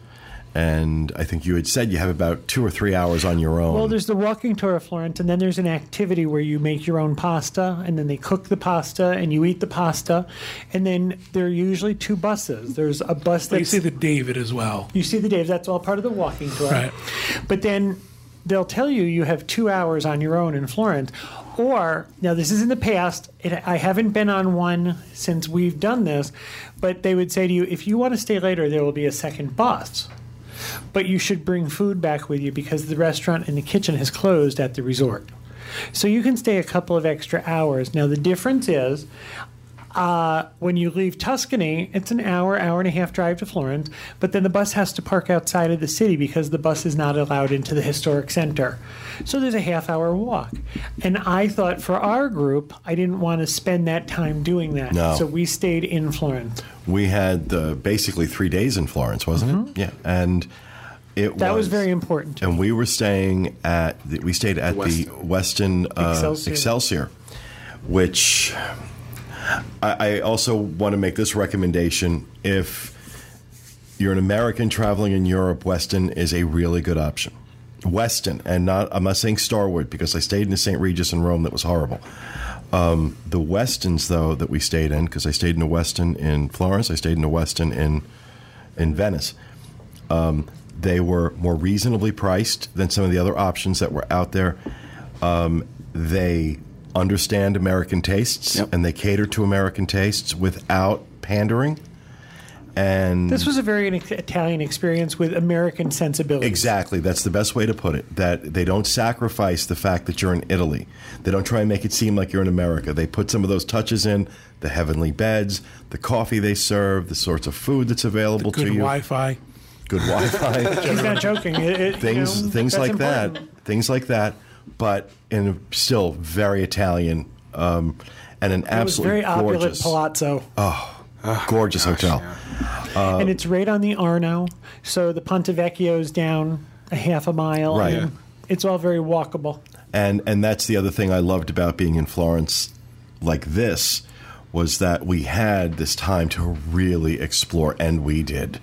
And I think you had said you have about two or three hours on your own. Well, there's the walking tour of Florence, and then there's an activity where you make your own pasta, and then they cook the pasta, and you eat the pasta, and then there are usually two buses. There's a bus But you see the David as well. You see the Dave. That's all part of the walking tour. Right. But then they'll tell you you have two hours on your own in Florence. Or, now this is in the past, it, I haven't been on one since we've done this, but they would say to you, if you want to stay later, there will be a second bus. But you should bring food back with you because the restaurant and the kitchen has closed at the resort. So you can stay a couple of extra hours. Now, the difference is uh, when you leave Tuscany, it's an hour, hour and a half drive to Florence, but then the bus has to park outside of the city because the bus is not allowed into the historic center. So there's a half hour walk. And I thought for our group, I didn't want to spend that time doing that. No. So we stayed in Florence. we had uh, basically three days in Florence, wasn't it? Yeah. And it Mm-hmm. That was, was very important. and we were staying at the, we stayed at the Westin uh, Excelsior. Excelsior. which I, I also want to make this recommendation: if you're an American traveling in Europe, Westin is a really good option. Westin, and not I'm not saying Starwood because I stayed in the St. Regis in Rome that was horrible. Um, the Westins, though, that we stayed in, because I stayed in a Westin in Florence, I stayed in a Westin in in Venice. Um, they were more reasonably priced than some of the other options that were out there. Um, they understand American tastes Yep. and they cater to American tastes without pandering. And This was a very Italian experience with American sensibility. Exactly. That's the best way to put it. That they don't sacrifice the fact that you're in Italy. They don't try and make it seem like you're in America. They put some of those touches in the heavenly beds, the coffee they serve, the sorts of food that's available Good to you, Wi-Fi. good Wi-Fi, He's not joking. It- it- you things, know, things that's like that, things like that. But in still very Italian, um, and an It was absolutely very opulent palazzo. Oh, gorgeous hotel. and it's right on the Arno. So the Ponte Vecchio's down a half a mile. Right. and It's all very walkable. and and that's the other thing I loved about being in Florence like this was that we had this time to really explore and we did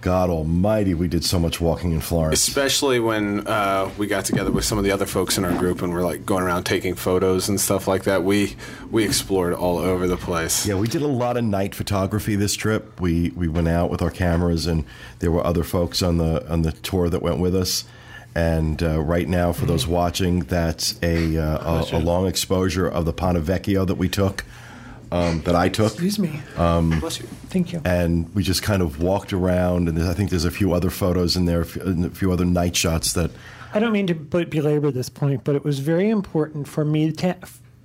God almighty we did so much walking in Florence. Especially when uh, we got together with some of the other folks in our group and we're like going around taking photos and stuff like that. We we explored all over the place. yeah we did a lot of night photography this trip. We we went out with our cameras and there were other folks on the on the tour that went with us. And uh, right now for those watching that's a, uh, a a long exposure of the Ponte Vecchio that we took um, that I took Excuse me. Bless you. Thank you. and we just kind of walked around and I think there's a few other photos in there a few- and a few other night shots that I don't mean to belabor this point, but it was very important for me to,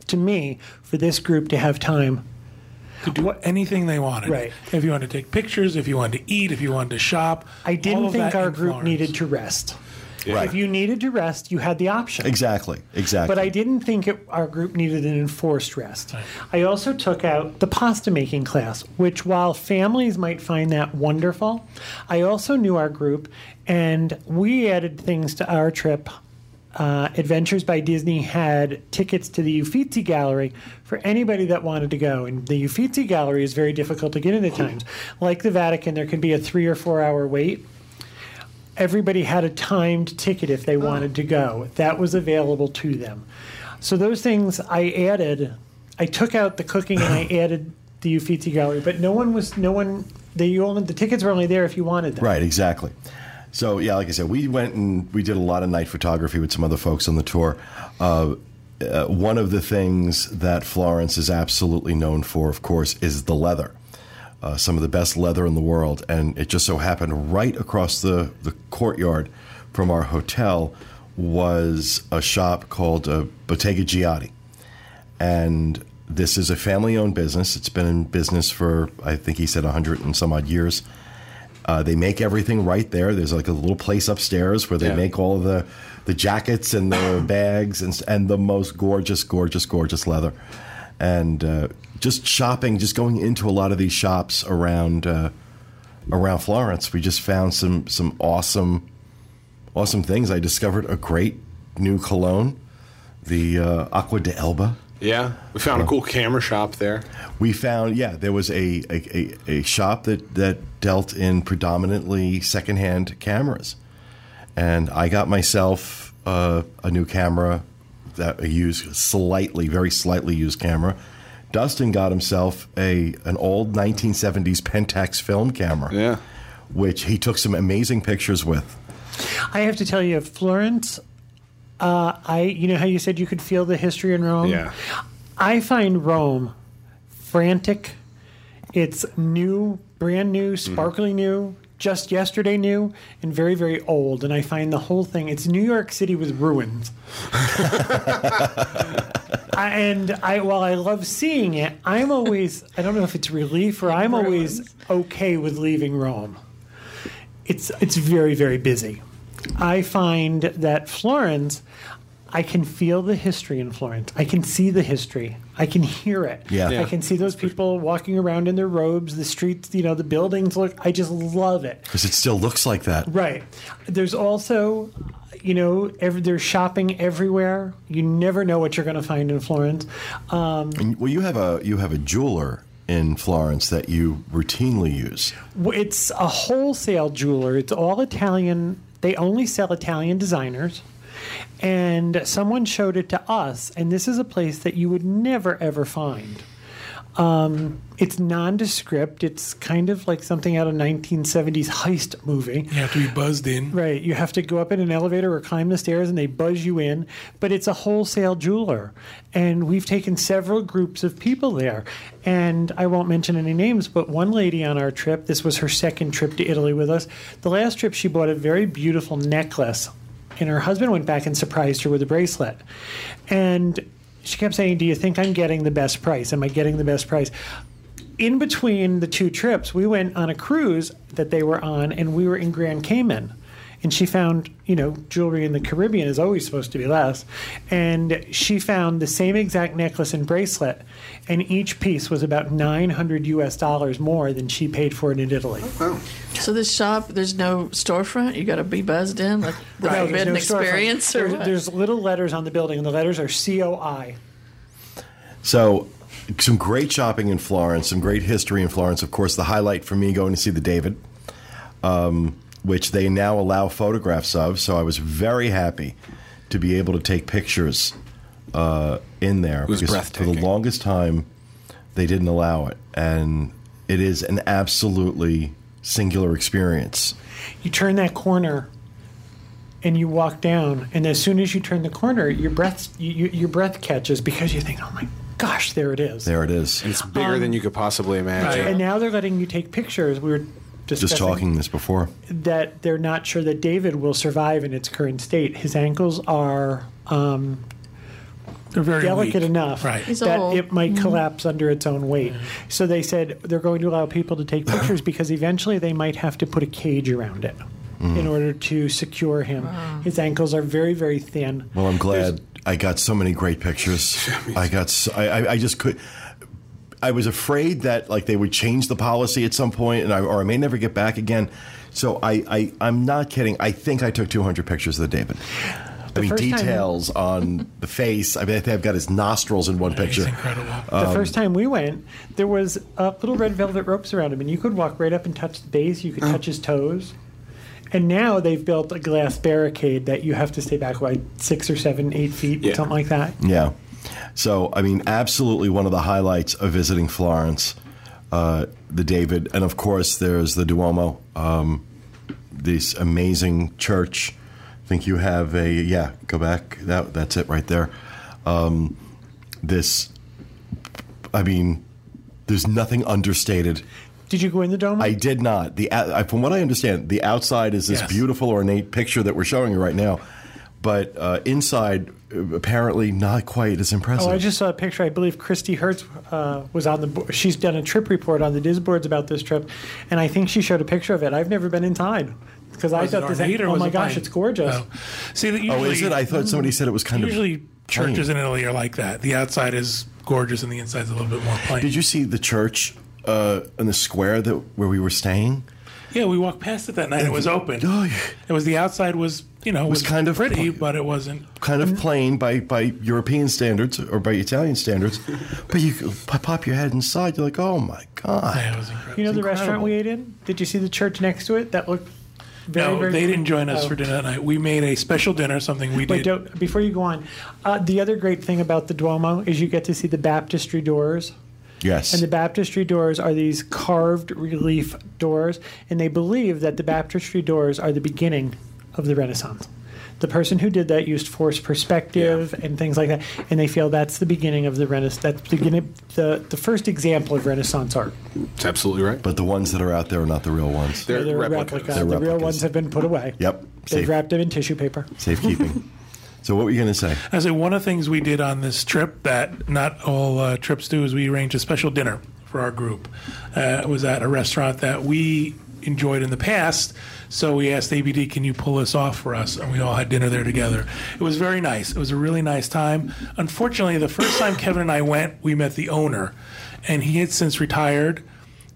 to me for this group to have time. to do anything they wanted. Right. If you wanted to take pictures, if you wanted to eat, if you wanted to shop. I didn't of think that our group Florence. needed to rest. Right. If you needed to rest, you had the option. exactly exactly But I didn't think it, our group needed an enforced rest. I also took out the pasta making class, which, while families might find that wonderful, I also knew our group, and we added things to our trip. Uh, Adventures by Disney had tickets to the Uffizi Gallery for anybody that wanted to go. And the Uffizi Gallery is very difficult to get into times. Like the Vatican, there can be a three or four hour wait everybody had a timed ticket if they wanted to go. That was available to them. So those things I added. I took out the cooking and I added the Uffizi gallery, but no one was no one. They only the tickets were only there if you wanted them. right exactly so yeah like I said we went and we did a lot of night photography with some other folks on the tour uh, uh, one of the things that Florence is absolutely known for of course is the leather uh, some of the best leather in the world and it just so happened right across the, the courtyard from our hotel was a shop called uh, Bottega Giotti. And this is a family owned business. It's been in business for, I think he said, 100 and some odd years. Uh, they make everything right there. There's like a little place upstairs where they Yeah. make all the, the jackets and the bags and, and the most gorgeous, gorgeous, gorgeous leather. And uh, just shopping, just going into a lot of these shops around uh, around Florence, we just found some some awesome awesome things. I discovered a great new cologne, the uh, Acqua dell'Elba. Yeah, we found a cool camera shop there. We found, yeah, there was a, a, a, a shop that, that dealt in predominantly secondhand cameras. And I got myself uh, a new camera that a used, slightly, very slightly used camera. Dustin got himself a an old 1970s Pentax film camera, Yeah. which he took some amazing pictures with. I have to tell you, Florence. Uh, I, you know how you said you could feel the history in Rome. Yeah. I find Rome frantic. It's new, brand new, sparkly new, just yesterday new, and very, very old. And I find the whole thing. It's New York City with ruins. I, and I, while I love seeing it, I'm always. I don't know if it's relief or I'm always okay with leaving Rome it's it's very very busy. I find that Florence, I can feel the history in Florence. I can see the history. I can hear it. Yeah. I can see those people walking around in their robes. The streets, you know, the buildings look. I just love it. Because it still looks like that. Right. There's also, you know, every, there's shopping everywhere. You never know what you're going to find in Florence. Um, And, well, you have a you have a jeweler in Florence that you routinely use. It's a wholesale jeweler. It's all Italian. They only sell Italian designers. And someone showed it to us, and this is a place that you would never ever find. Um, it's nondescript. It's kind of like something out of 1970s heist movie. You have to be buzzed in. Right. You have to go up in an elevator or climb the stairs and they buzz you in. But it's a wholesale jeweler. And we've taken several groups of people there. And I won't mention any names, but one lady on our trip, this was her second trip to Italy with us. The last trip, she bought a very beautiful necklace. And her husband went back and surprised her with a bracelet. And she kept saying, Do you think I'm getting the best price? Am I getting the best price? in between the two trips, we went on a cruise that they were on, and we were in Grand Cayman. And she found, you know, jewelry in the Caribbean is always supposed to be less. And she found the same exact necklace and bracelet, and each piece was about 900 US dollars more than she paid for it in Italy. So this shop, there's no storefront. You got to be buzzed in, like the No, there's forbidden no storefront. experience, or There's, there's little letters on the building, and the letters are COI. So, some great shopping in Florence, some great history in Florence. Of course, the highlight for me going to see the David, um, which they now allow photographs of. So I was very happy to be able to take pictures uh, in there was because for the longest time they didn't allow it, and it is an absolutely singular experience. You turn that corner, and you walk down, and as soon as you turn the corner, your breath you, you, your breath catches because you think, "Oh my gosh, there it is." There it is. And it's bigger than you could possibly imagine. And now they're letting you take pictures. We were Just talking this before. that they're not sure that David will survive in its current state. His ankles are um, They're very delicate weak. enough Right. That old. it might collapse under its own weight. So they said they're going to allow people to take pictures because eventually they might have to put a cage around it in order to secure him. His ankles are very, very thin. Well, I'm glad I got so many great pictures. I got, so, I, I, I just could. I was afraid that like they would change the policy at some point, and I, or I may never get back again. So I, I, I'm not kidding. I think I took 200 pictures of the David. I mean, first time- details on the face. I mean, I think I've got his nostrils in one He's picture. incredible. The first time we went, there was uh, little red velvet ropes around him, and you could walk right up and touch the base. You could touch his toes. And now they've built a glass barricade that you have to stay back like six or seven, eight feet, Yeah. something like that. Yeah. So, I mean, absolutely one of the highlights of visiting Florence, uh, the David, and of course, there's the Duomo, um, this amazing church. I think you have a yeah. Go back. That that's it right there. Um, this, I mean, there's nothing understated. Did you go in the dome? I did not. The I, from what I understand, the outside is this Yes. beautiful ornate picture that we're showing you right now. but uh, inside uh, apparently not quite as impressive. Oh, I just saw a picture. I believe Christy Hertz uh, was on the. bo- She's done a trip report on the DIS boards about this trip, and I think she showed a picture of it. I've never been inside because I thought this. ornate or Oh my gosh, plain? it's gorgeous. Oh. See, that oh, is it? I thought somebody said it was kind usually of. churches plain. in Italy are like that. The outside is gorgeous and the inside's a little bit more plain. Did you see the church uh, in the square that where we were staying? Yeah, we walked past it that night. It was open. Oh, yeah. It was the outside was you know was, kind of pretty, pl- but it wasn't. kind of plain by, by European standards or by Italian standards, but you could pop your head inside. You're like, oh my god! Yeah, it was incredible. You know the It's restaurant we ate in? Did you see the church next to it? That looked very, no, very they didn't join us Oh. for dinner that night. We made a special dinner, something we Wait, did. don't, before you go on, uh, the other great thing about the Duomo is you get to see the baptistry doors. Yes, And the baptistry doors are these carved relief doors, and they believe that the baptistry doors are the beginning of the Renaissance. The person who did that used forced perspective and things like that, and they feel that's the beginning of the Renaissance. That's the beginning, the the first example of Renaissance art. It's absolutely right. but the ones that are out there are not the real ones. They're They're replicas. replica. They're the real ones have been put away. Yep, They've safe, wrapped them in tissue paper. safekeeping. so, what were you going to say? I say one of the things we did on this trip that not all uh, trips do is we arranged a special dinner for our group. Uh, it was at a restaurant that we enjoyed in the past. So we asked ABD, "Can you pull this off for us?" And we all had dinner there together. It was very nice. It was a really nice time. Unfortunately, the first time Kevin and I went, we met the owner, and he had since retired.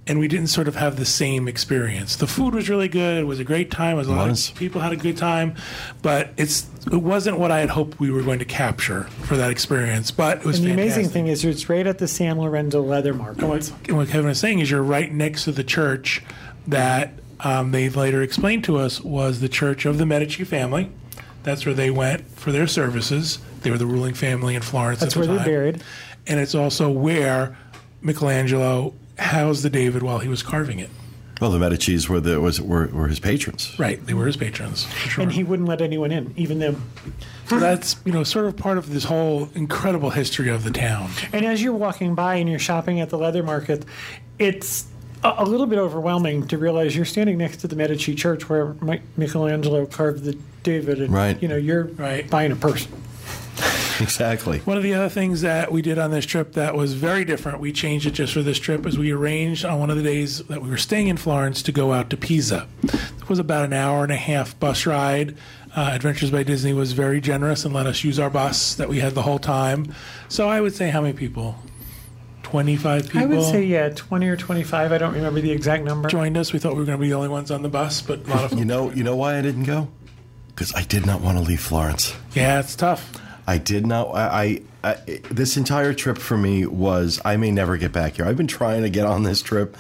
And we didn't sort of have the same experience. The food was really good. It was a great time. It was a lot Was. of people had a good time, but it's it wasn't what I had hoped we were going to capture for that experience. But it was And the fantastic. amazing thing is, it's right at the San Lorenzo leather market. And what, and what Kevin is saying is you're right next to the church that um, they later explained to us was the church of the Medici family. That's where they went for their services. They were the ruling family in Florence. That's at the where they're time. buried. And it's also where Michelangelo housed the David while he was carving it. Well, the Medici's were the was were, were his patrons. Right, they were his patrons. For sure. And he wouldn't let anyone in, even them. so that's you know sort of part of this whole incredible history of the town. And as you're walking by and you're shopping at the leather market, it's a, a little bit overwhelming to realize you're standing next to the Medici Church where Mi- Michelangelo carved the David, and Right. you know you're Right. buying a person. Exactly. One of the other things that we did on this trip that was very different, we changed it just for this trip, is we arranged on one of the days that we were staying in Florence to go out to Pisa. It was about an hour and a half bus ride. Uh, Adventures by Disney was very generous and let us use our bus that we had the whole time. So I would say how many people? 25 people I would say yeah, 20 or 25. I don't remember the exact number. joined us. We thought we were going to be the only ones on the bus, but a lot of You know, you know why I didn't go? Because I did not want to leave Florence. Yeah, it's tough. I did not. I, I, I this entire trip for me was I may never get back here. I've been trying to get on this trip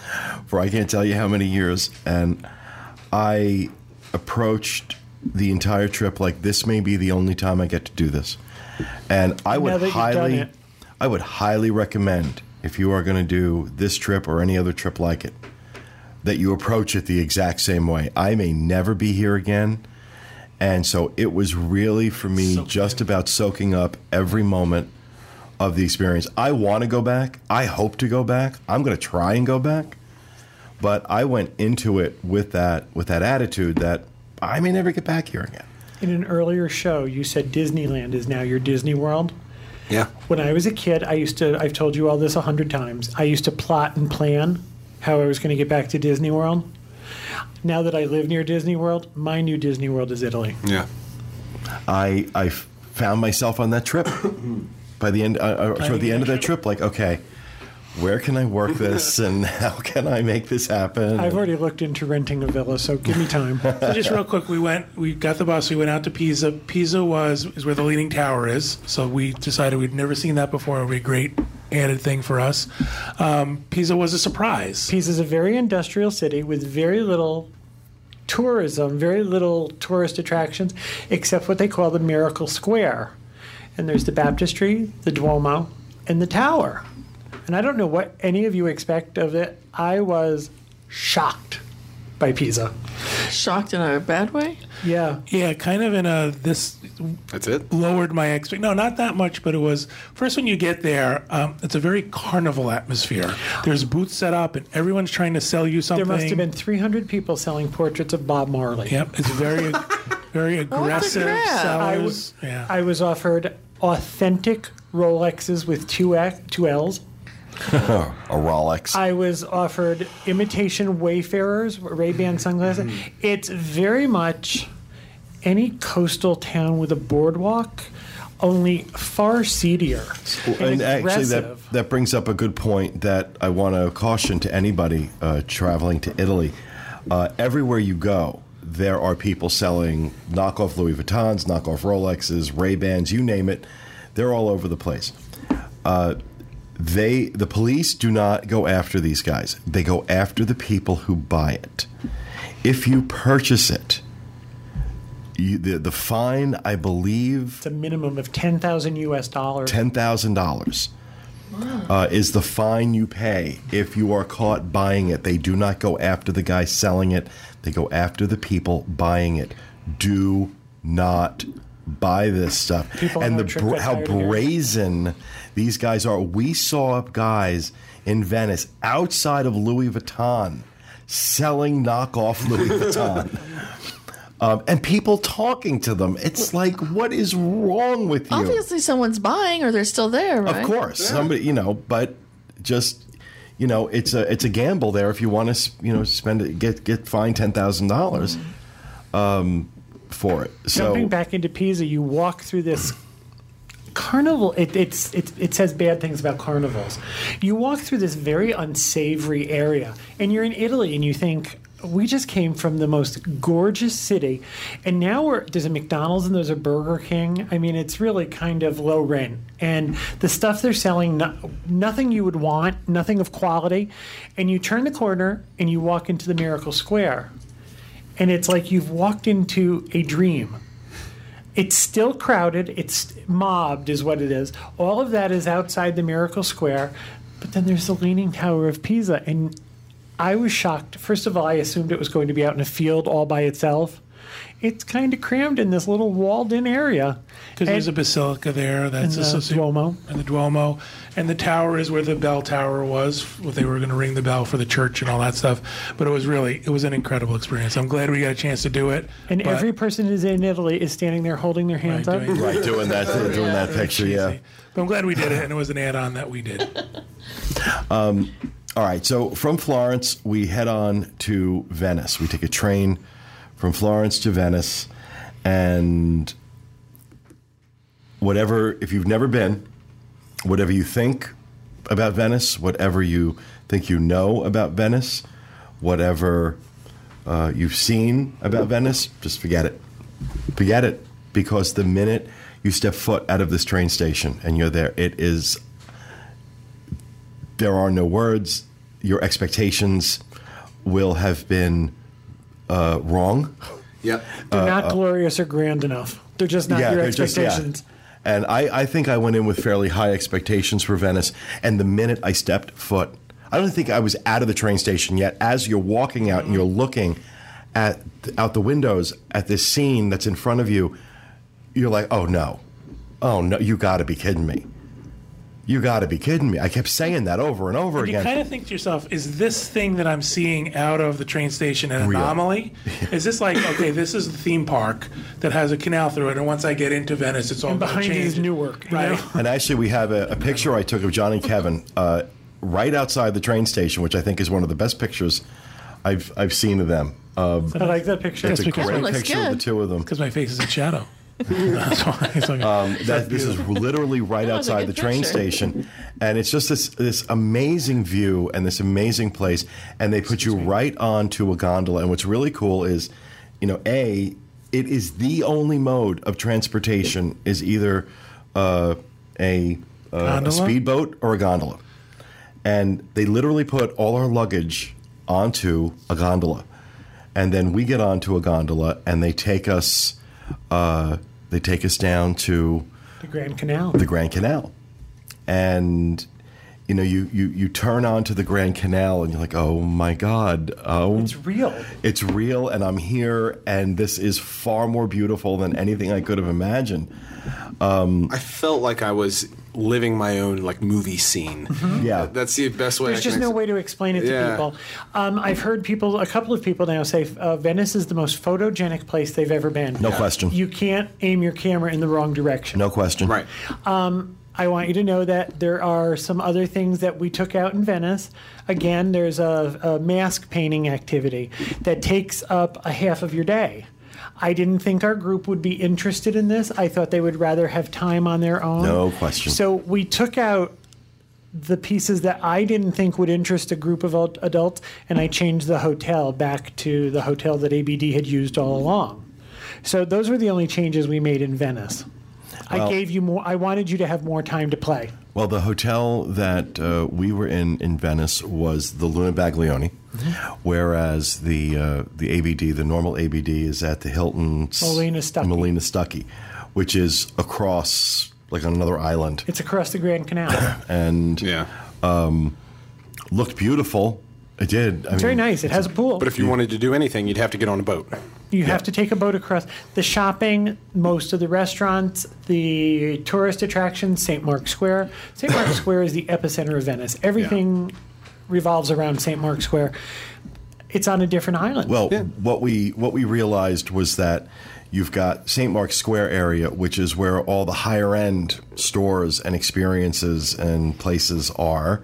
for I can't tell you how many years, and I approached the entire trip like this may be the only time I get to do this, and I Now would that you've done highly. I would highly recommend if you are going to do this trip or any other trip like it, that you approach it the exact same way. I may never be here again. And so it was really for me Soak just about soaking up every moment of the experience. I want to go back. I hope to go back. I'm going to try and go back. But I went into it with that with that attitude that I may never get back here again. In an earlier show, you said Disneyland is now your Disney World. Yeah. When I was a kid, I used to, I've told you all this a hundred times, I used to plot and plan how I was going to get back to Disney World. Now that I live near Disney World, my new Disney World is Italy. Yeah. I, I found myself on that trip. By the end, uh, uh, toward the end of that trip, like okay, where can I work this, and how can I make this happen? I've already looked into renting a villa, so give me time. So just real quick, we went, we got the bus, we went out to Pisa. Pisa was is where the Leaning Tower is. So we decided we'd never seen that before. It would be a great added thing for us. Um, Pisa was a surprise. Pisa is a very industrial city with very little tourism, very little tourist attractions, except what they call the Miracle Square. And there's the baptistry, the Duomo, and the tower. And I don't know what any of you expect of it. I was shocked by Pisa. Shocked in a bad way. Yeah. Yeah, kind of in a this That's it. lowered my expect. No, not that much, but it was first when you get there. Um, it's a very carnival atmosphere. There's booths set up, and everyone's trying to sell you something. There must have been 300 people selling portraits of Bob Marley. Yep, it's very very aggressive crap? sellers. yeah. I was offered authentic Rolexes with two X, two L's. A Rolex. I was offered imitation Wayfarers, Ray Ban sunglasses. Mm-hmm. It's very much any coastal town with a boardwalk, only far seedier and, and actually, that, aggressive. that brings up a good point that I want to caution to anybody uh, traveling to Italy. Uh, everywhere you go, there are people selling knockoff Louis Vuittons, knockoff Rolexes, Ray Bans, you name it. They're all over the place. Uh, they, the police, do not go after these guys. They go after the people who buy it. If you purchase it, you, the the fine, I believe, it's a minimum of ten thousand U.S. dollars. ten thousand dollars uh, is the fine you pay if you are caught buying it. They do not go after the guy selling it; they go after the people buying it. Do not buy this stuff. People and the bra- how tired of hearing it. brazen these guys are. We saw guys in Venice outside of Louis Vuitton selling knockoff Louis Vuitton. Um, and people talking to them. It's like, what is wrong with you? Obviously, someone's buying, or they're still there, right? Of course, somebody you know, but just you know, it's a it's a gamble there. If you want to, you know, spend it, get get fined ten thousand dollars um, for it. So Jumping back into Pisa, you walk through this carnival. It, it's it, it says bad things about carnivals. You walk through this very unsavory area, and you're in Italy, and you think. We just came from the most gorgeous city, and now we're there's a McDonald's and there's a Burger King. I mean, it's really kind of low rent, and the stuff they're selling, no, nothing you would want, nothing of quality. And you turn the corner and you walk into the Miracle Square, and it's like you've walked into a dream. It's still crowded. It's mobbed, is what it is. All of that is outside the Miracle Square, but then there's the Leaning Tower of Pisa, and I was shocked. First of all, I assumed it was going to be out in a field all by itself. It's kind of crammed in this little walled-in area. Because there's a basilica there that's And the associated Duomo. and the Duomo, and the tower is where the bell tower was. Where they were going to ring the bell for the church and all that stuff. But it was really it was an incredible experience. I'm glad we got a chance to do it. and but- every person who's in Italy is standing there holding their hands Right, up. doing- right, doing that, doing that picture, yeah. But I'm glad we did it, and it was an add-on that we did. Um, All right, so from Florence, we head on to Venice. We take a train from Florence to Venice, and whatever, if you've never been, whatever you think about Venice, whatever you think you know about Venice, whatever uh, you've seen about Venice, just forget it. Forget it, because the minute you step foot out of this train station and you're there, it is there are no words. Your expectations will have been uh, wrong. Yep. They're not glorious or grand enough. They're just not your Uh, they're just- yeah. And I, I think I went in with fairly high expectations for Venice. And the minute I stepped foot, I don't think I was out of the train station yet. As you're walking out and you're looking at out the windows at this scene that's in front of you, you're like, oh no, oh no, you got to be kidding me. You got to be kidding me. I kept saying that over and over You again. You kind of think to yourself, is this thing that I'm seeing out of the train station an Real. anomaly? is this like, okay, this is the theme park that has a canal through it, and once I get into Venice, it's all And behind it change. is Newark, you right? know? And actually, we have a, a picture I took of John and Kevin uh, right outside the train station, which I think is one of the best pictures I've I've seen of them. Um, I like that picture. it's a great That looks picture of the two of them. Because my face is in shadow. That's why. It's like, Um, that, this is literally right That was a outside the train picture. station, and it's just this this amazing view and this amazing place. And they put you right onto a gondola. And what's really cool is, you know, a it is the only mode of transportation is either uh, a, uh, a speedboat or a gondola, and they literally put all our luggage onto a gondola, and then we get onto a gondola, and they take us. Uh, they take us down to The Grand Canal. the Grand Canal. And you know, you, you, you turn onto the Grand Canal and you're like, oh my God, oh, It's real. it's real and I'm here and this is far more beautiful than anything I could have imagined. Um, I felt like I was living my own like movie scene. Yeah. That's the best way. There's I just can no ex- way to explain it to Yeah. people. Um, I've heard people, a couple of people now say uh, Venice is the most photogenic place they've ever been. No question. You can't aim your camera in the wrong direction. No question. Right. I want you to know that there are some other things that we took out in Venice. Again, there's a, a mask painting activity that takes up a half of your day. I didn't think our group would be interested in this. I thought they would rather have time on their own. No question. So we took out the pieces that I didn't think would interest a group of adults, and I changed the hotel back to the hotel that ABD had used all along. So those were the only changes we made in Venice. I gave you more. I wanted you to have more time to play. Well, the hotel that uh, we were in in Venice was the Luna Baglioni, whereas the uh, the ABD, the normal ABD, is at the Hilton S- Molino Stucky. Molino Stucky, which is across like on another island, It's across the Grand Canal. and Yeah. looked beautiful. It did. I It's very nice. It has a pool. But if you wanted to do anything, you'd have to get on a boat. you have to take a boat across the shopping, most of the restaurants, the tourist attractions, St. Mark's Square. St. Mark's Square is the epicenter of Venice. Everything revolves around St. Mark's Square. It's on a different island. Well, what we what we realized was that you've got St. Mark's Square area, which is where all the higher end stores and experiences and places are,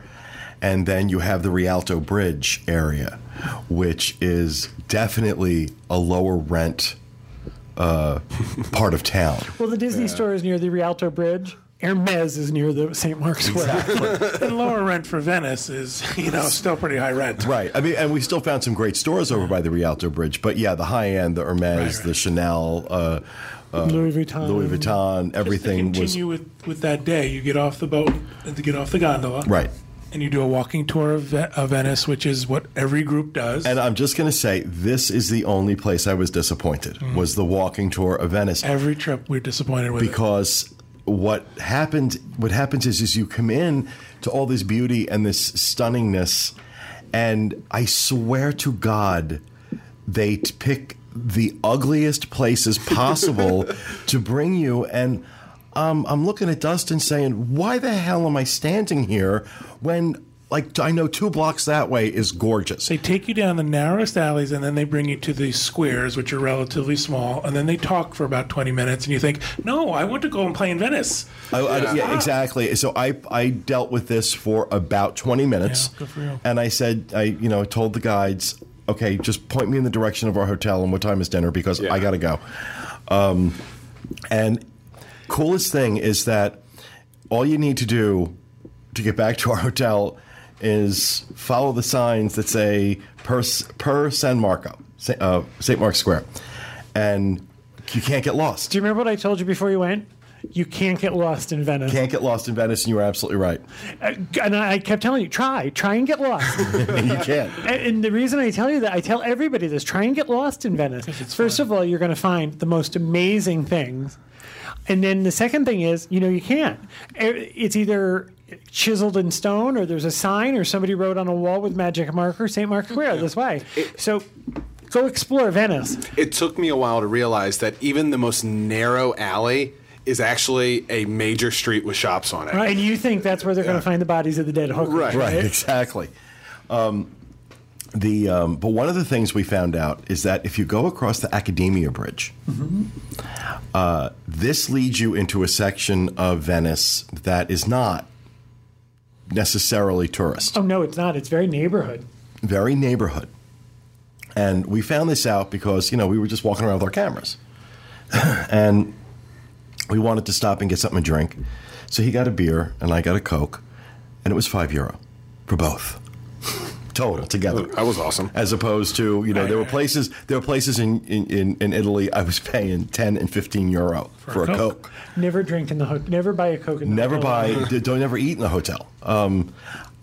and then you have the Rialto Bridge area, which is definitely a lower rent uh, part of town. Well, the Disney store is near the Rialto Bridge. Hermes is near the St. Mark's Square. And lower rent for Venice is, you know, still pretty high rent. Right. I mean, and we still found some great stores over by the Rialto Bridge, but yeah, the high end, the Hermes, Right, right. the Chanel, uh, Louis Vuitton. Louis Vuitton, Just everything to was continue with, with that day, you get off the boat and to get off the gondola. right. And you do a walking tour of, of Venice, which is what every group does. And I'm just going to say, this is the only place I was disappointed was the walking tour of Venice every trip we're disappointed with. it. What happened, what happens is, is you come in to all this beauty and this stunningness, and I swear to God, they t- pick the ugliest places possible to bring you and. Um, I'm looking at Dustin saying, "Why the hell am I standing here when, like, I know two blocks that way is gorgeous." They take you down the narrowest alleys and then they bring you to the squares, which are relatively small, and then they talk for about 20 minutes, and you think, no, I want to go and play in Venice. I, I- yeah, exactly. So I I dealt with this for about twenty minutes, Yeah, good for you. and I said I you know told the guides, okay, just point me in the direction of our hotel and what time is dinner because Yeah. I got to go. Um, and coolest thing is that all you need to do to get back to our hotel is follow the signs that say per per San Marco, uh, St. Mark's Square, and you can't get lost. Do you remember what I told you before you went? You can't get lost in Venice. You can't get lost in Venice, and you were absolutely right. Uh, And I kept telling you, try, try and get lost. you can't. And- And the reason I tell you that, I tell everybody this: try and get lost in Venice. First of all, you're going to find the most amazing things, and then the second thing is, you know, you can't. It's either chiseled in stone, or there's a sign, or somebody wrote on a wall with magic marker, St. Mark's Square, this way. So, go explore Venice. It took me a while to realize that even the most narrow alley is actually a major street with shops on it. Right, and you think that's where they're going to find the bodies of the dead hookers, Right. Right, exactly. Um, the um, but one of the things we found out is that if you go across the Accademia Bridge, uh, this leads you into a section of Venice that is not necessarily tourist, Oh no, it's not. It's very neighborhood. very neighborhood. And we found this out because you know we were just walking around with our cameras, and we wanted to stop and get something to drink. So he got a beer and I got a coke, and it was five euro for both, total together. That was awesome. As opposed to you know Right, there were right. places there were places in, in, in, in Italy I was paying ten and fifteen euro for, a a coke. Coke. Never drink in the hotel. Never buy a Coke in the Never hotel. buy. don't ever eat in the hotel. Um,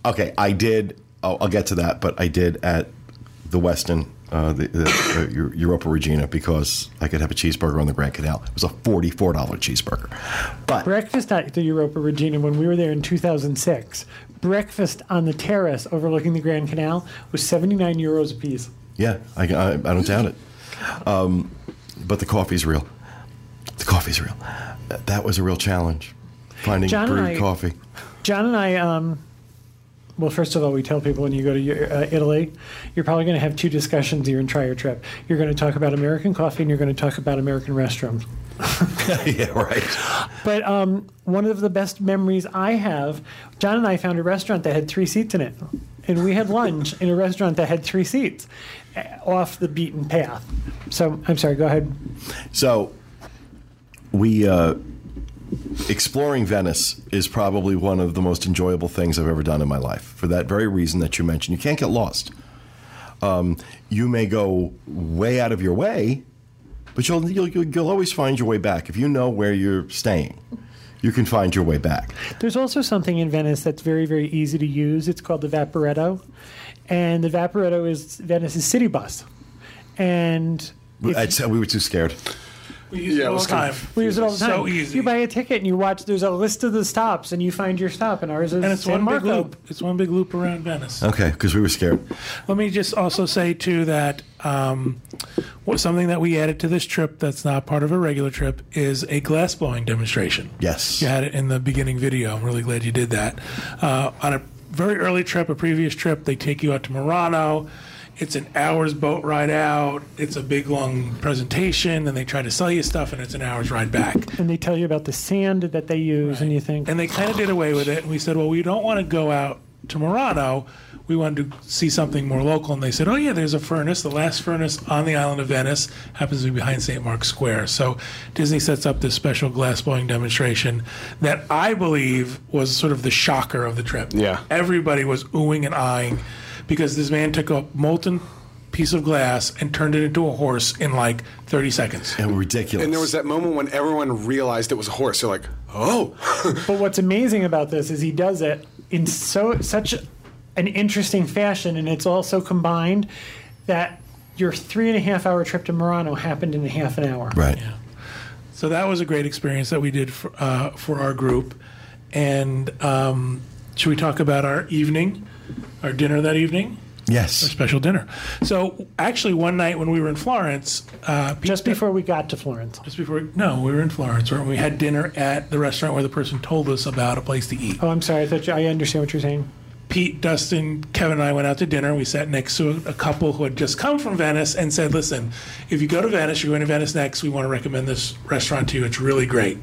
okay, I did. I'll, I'll get to that, but I did at the Westin uh, the, the uh, Europa Regina because I could have a cheeseburger on the Grand Canal. It was a forty-four dollar cheeseburger, but Breakfast at the Europa Regina when we were there in 2006. Breakfast on the terrace overlooking the Grand Canal was 79 euros a piece. yeah, I, I, I don't doubt it. Um, but the coffee's real. The coffee's real. That- was a real challenge. Finding John brewed I- coffee. John and I, um, well, first of all, we tell people when you go to uh, Italy, you're probably going to have two discussions during your entire trip. You're going to talk about American coffee and you're going to talk about American restaurants. yeah, right. But um, one of the best memories I have, John and I found a restaurant that had three seats in it. And we had lunch in a restaurant that had three seats uh, off the beaten path. So I'm sorry, go ahead. So, we uh, exploring Venice is probably one of the most enjoyable things I've ever done in my life. For that very reason that you mentioned, you can't get lost. Um, you may go way out of your way, but you'll, you'll you'll always find your way back if you know where you're staying. You can find your way back. There's also something in Venice that's very, very easy to use. It's called the Vaporetto. And the Vaporetto is Venice's city bus. And if- we were too scared. We use Yeah, it it all the time. We use it all the time. So easy. You buy a ticket and you watch. There's a list of the stops, and you find your stop. And ours is and it's San one big loop. It's one big loop around Venice. Okay, because we were scared. Let me just also say too that um, what something that we added to this trip that's not part of a regular trip is a glass blowing demonstration. Yes. You had it in the beginning video. I'm really glad you did that. Uh, on a very early trip, a previous trip, they take you out to Murano. It's an hour's boat ride out. It's a big long presentation, and they try to sell you stuff, and it's an hour's ride back. And they tell you about the sand that they use, and you think, And they kind of did away with it. And we said, well, we don't want to go out to Murano. We wanted to see something more local. And they said, oh, yeah, there's a furnace. The last furnace on the island of Venice happens to be behind St. Mark's Square. So Disney sets up this special glass blowing demonstration that I believe was sort of the shocker of the trip. Yeah. Everybody was oohing and eyeing because this man took a molten piece of glass and turned it into a horse in like 30 seconds. And ridiculous. And there was that moment when everyone realized it was a horse. They're like, oh. But what's amazing about this is he does it in so such an interesting fashion, and it's also combined that your three and a half hour trip to Murano happened in a half an hour. right. So that was a great experience that we did for, uh, for our group. And um, should we talk about our evening, our dinner that evening? Yes. Our special dinner. So actually, one night when we were in Florence, uh, Just before we got to Florence. just before, no, we were in Florence, where we had dinner at the restaurant where the person told us about a place to eat. Oh, I'm sorry. I thought you, I understand what you're saying. Pete, Dustin, Kevin, and I went out to dinner. We sat next to a, a couple who had just come from Venice and said, Listen, if you go to Venice, you're going to Venice next, we want to recommend this restaurant to you. It's really great.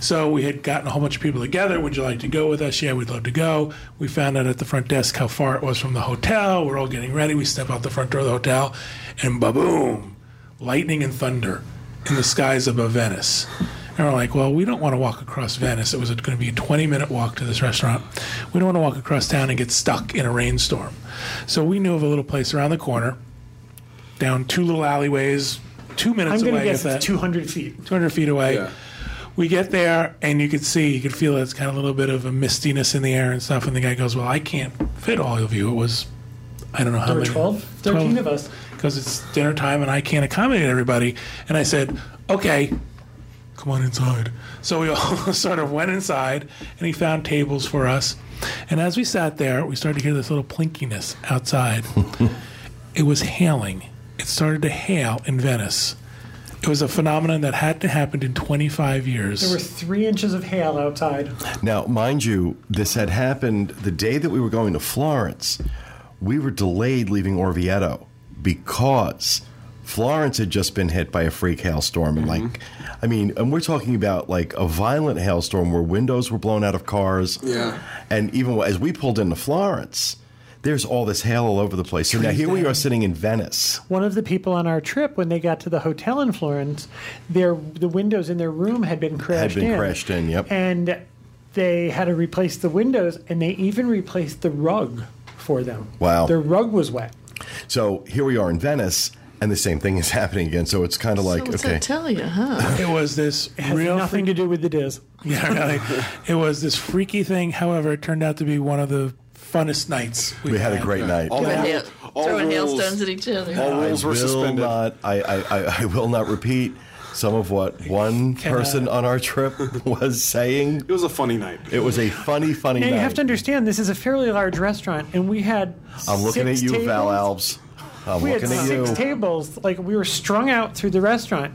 So we had gotten a whole bunch of people together. Would you like to go with us? Yeah, we'd love to go. We found out at the front desk how far it was from the hotel. We're all getting ready. We step out the front door of the hotel, and ba boom, lightning and thunder in the skies above Venice. And we're like, well, we don't want to walk across Venice. It was going to be a 20 minute walk to this restaurant. We don't want to walk across town and get stuck in a rainstorm. So we knew of a little place around the corner, down two little alleyways, two minutes I'm going to away, guess if that, it's 200 feet. 200 feet away. Yeah. We get there, and you could see, you could feel it's kind of a little bit of a mistiness in the air and stuff. And the guy goes, Well, I can't fit all of you. It was, I don't know how There were many. 12, 13 of us. Because it's dinner time and I can't accommodate everybody. And I said, Okay, come on inside. So we all sort of went inside, and he found tables for us. And as we sat there, we started to hear this little plinkiness outside. it was hailing. It started to hail in Venice. It was a phenomenon that hadn't happened in 25 years. There were three inches of hail outside. Now, mind you, this had happened the day that we were going to Florence. We were delayed leaving Orvieto because Florence had just been hit by a freak hailstorm. And, like, mm-hmm. I mean, and we're talking about like a violent hailstorm where windows were blown out of cars. Yeah. And even as we pulled into Florence, there's all this hail all over the place. So now here we are sitting in Venice. One of the people on our trip, when they got to the hotel in Florence, their the windows in their room had been crashed Had been in. crashed in, yep. And they had to replace the windows, and they even replaced the rug for them. Wow. Their rug was wet. So here we are in Venice, and the same thing is happening again. So it's kind of like, so what's okay. that tell you, huh? it was this It has real nothing to do with the DIS. Yeah, really. it was this freaky thing. However, it turned out to be one of the funnest nights. we've We had a great night. All, Throwing, the- all throwing rules- hailstones at each other. all rules I were will suspended. not. I, I, I, I will not repeat some of what one person on our trip was saying. It was a funny night. It was a funny, funny Now night. you have to understand this is a fairly large restaurant, and we had. I'm looking at you, tables. Val Alves. We had six tables, like we were strung out through the restaurant.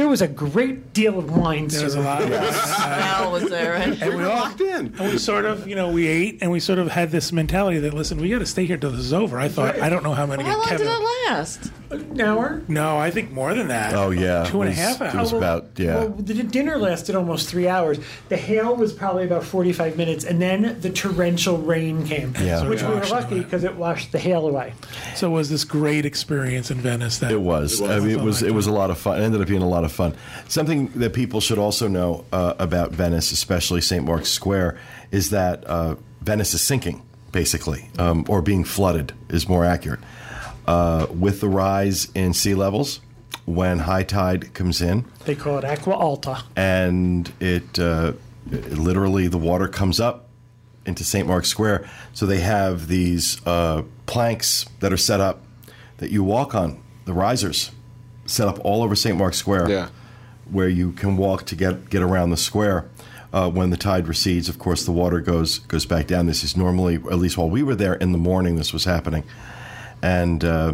There was a great deal of wine There was a served. lot of Al was there, right? and we all Locked in. and we sort of, you know, we ate and we sort of had this mentality that listen, we got to stay here till this is over. I thought I don't know how many. How long Kevin, did it last? An hour. No, I think more than that. Oh yeah, two and a It was- It was hours. about yeah. Well, the dinner lasted almost three hours. The hail was probably about 45 minutes, and then the torrential rain came, Yeah. which we were Washed lucky because it washed the hail away. So it was this great experience in Venice that It was. I mean, it was. It was a lot of fun. It ended up being a lot of fun. Something that people should also know uh, about Venice, especially St. Mark's Square, is that uh, Venice is sinking, basically, um, or being flooded is more accurate. Uh, with the rise in sea levels, when high tide comes in, They call it Acqua Alta. and it, uh, it- literally the water comes up into St. Mark's Square. So they have these uh, planks that are set up that you walk on, the risers, set up all over St. Mark's Square, Yeah. where you can walk to get get around the square. Uh, when the tide recedes, of course, the water goes goes back down. This is normally, at least while we were there in the morning, this was happening, and uh,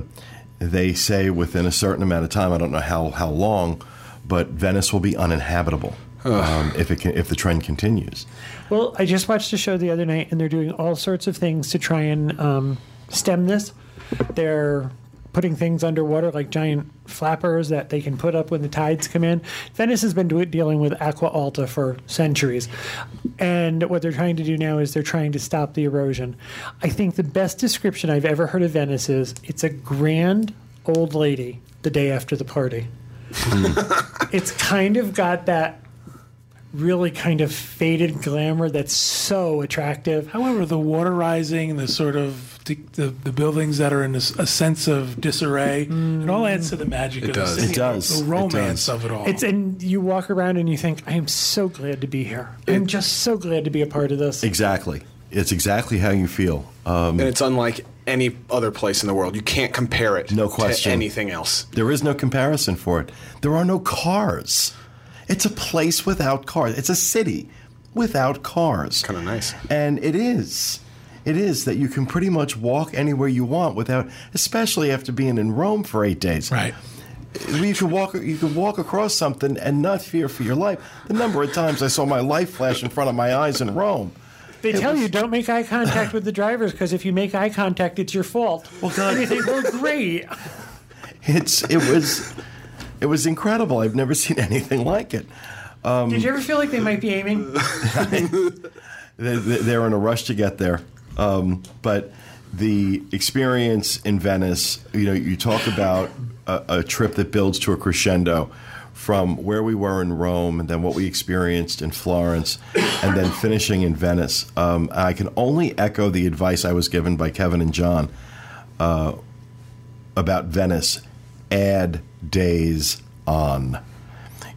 they say within a certain amount of time, I don't know how how long, but Venice will be uninhabitable um, if it can, if the trend continues. Well, I just watched a show the other night, and they're doing all sorts of things to try and um, stem this. They're putting things underwater, like giant flappers that they can put up when the tides come in. Venice has been do- dealing with acqua alta for centuries, and what they're trying to do now is they're trying to stop the erosion. I think the best description I've ever heard of Venice is it's a grand old lady the day after the party. Hmm. it's kind of got that really kind of faded glamour that's so attractive. However, the water rising, the sort of the, the, the buildings that are in this, a sense of disarray, it all adds to the magic of does. the city. It does. The It romance does. of it all. It's and you walk around and you think, I am so glad to be here. I'm just so glad to be a part of this. Exactly, it's exactly how you feel. Um, and it's unlike any other place in the world. You can't compare it No question. to anything else. There is no comparison for it. There are no cars. It's a place without cars. It's a city without cars. Kinda nice. And it is. It is that you can pretty much walk anywhere you want without, especially after being in Rome for eight days. right. You could walk. You could walk across something and not fear for your life. The number of times I saw my life flash in front of my eyes in Rome. They It tell was- you don't make eye contact with the drivers because if you make eye contact, it's your fault. Well, God. And you think, well, great. It's. It was. It was incredible. I've never seen anything like it. Um, Did you ever feel like they might be aiming? They- they- They're in a rush to get there. Um, but the experience in Venice, you know, you talk about a, a trip that builds to a crescendo from where we were in Rome and then what we experienced in Florence and then finishing in Venice. Um, I can only echo the advice I was given by Kevin and John uh, about Venice add days on.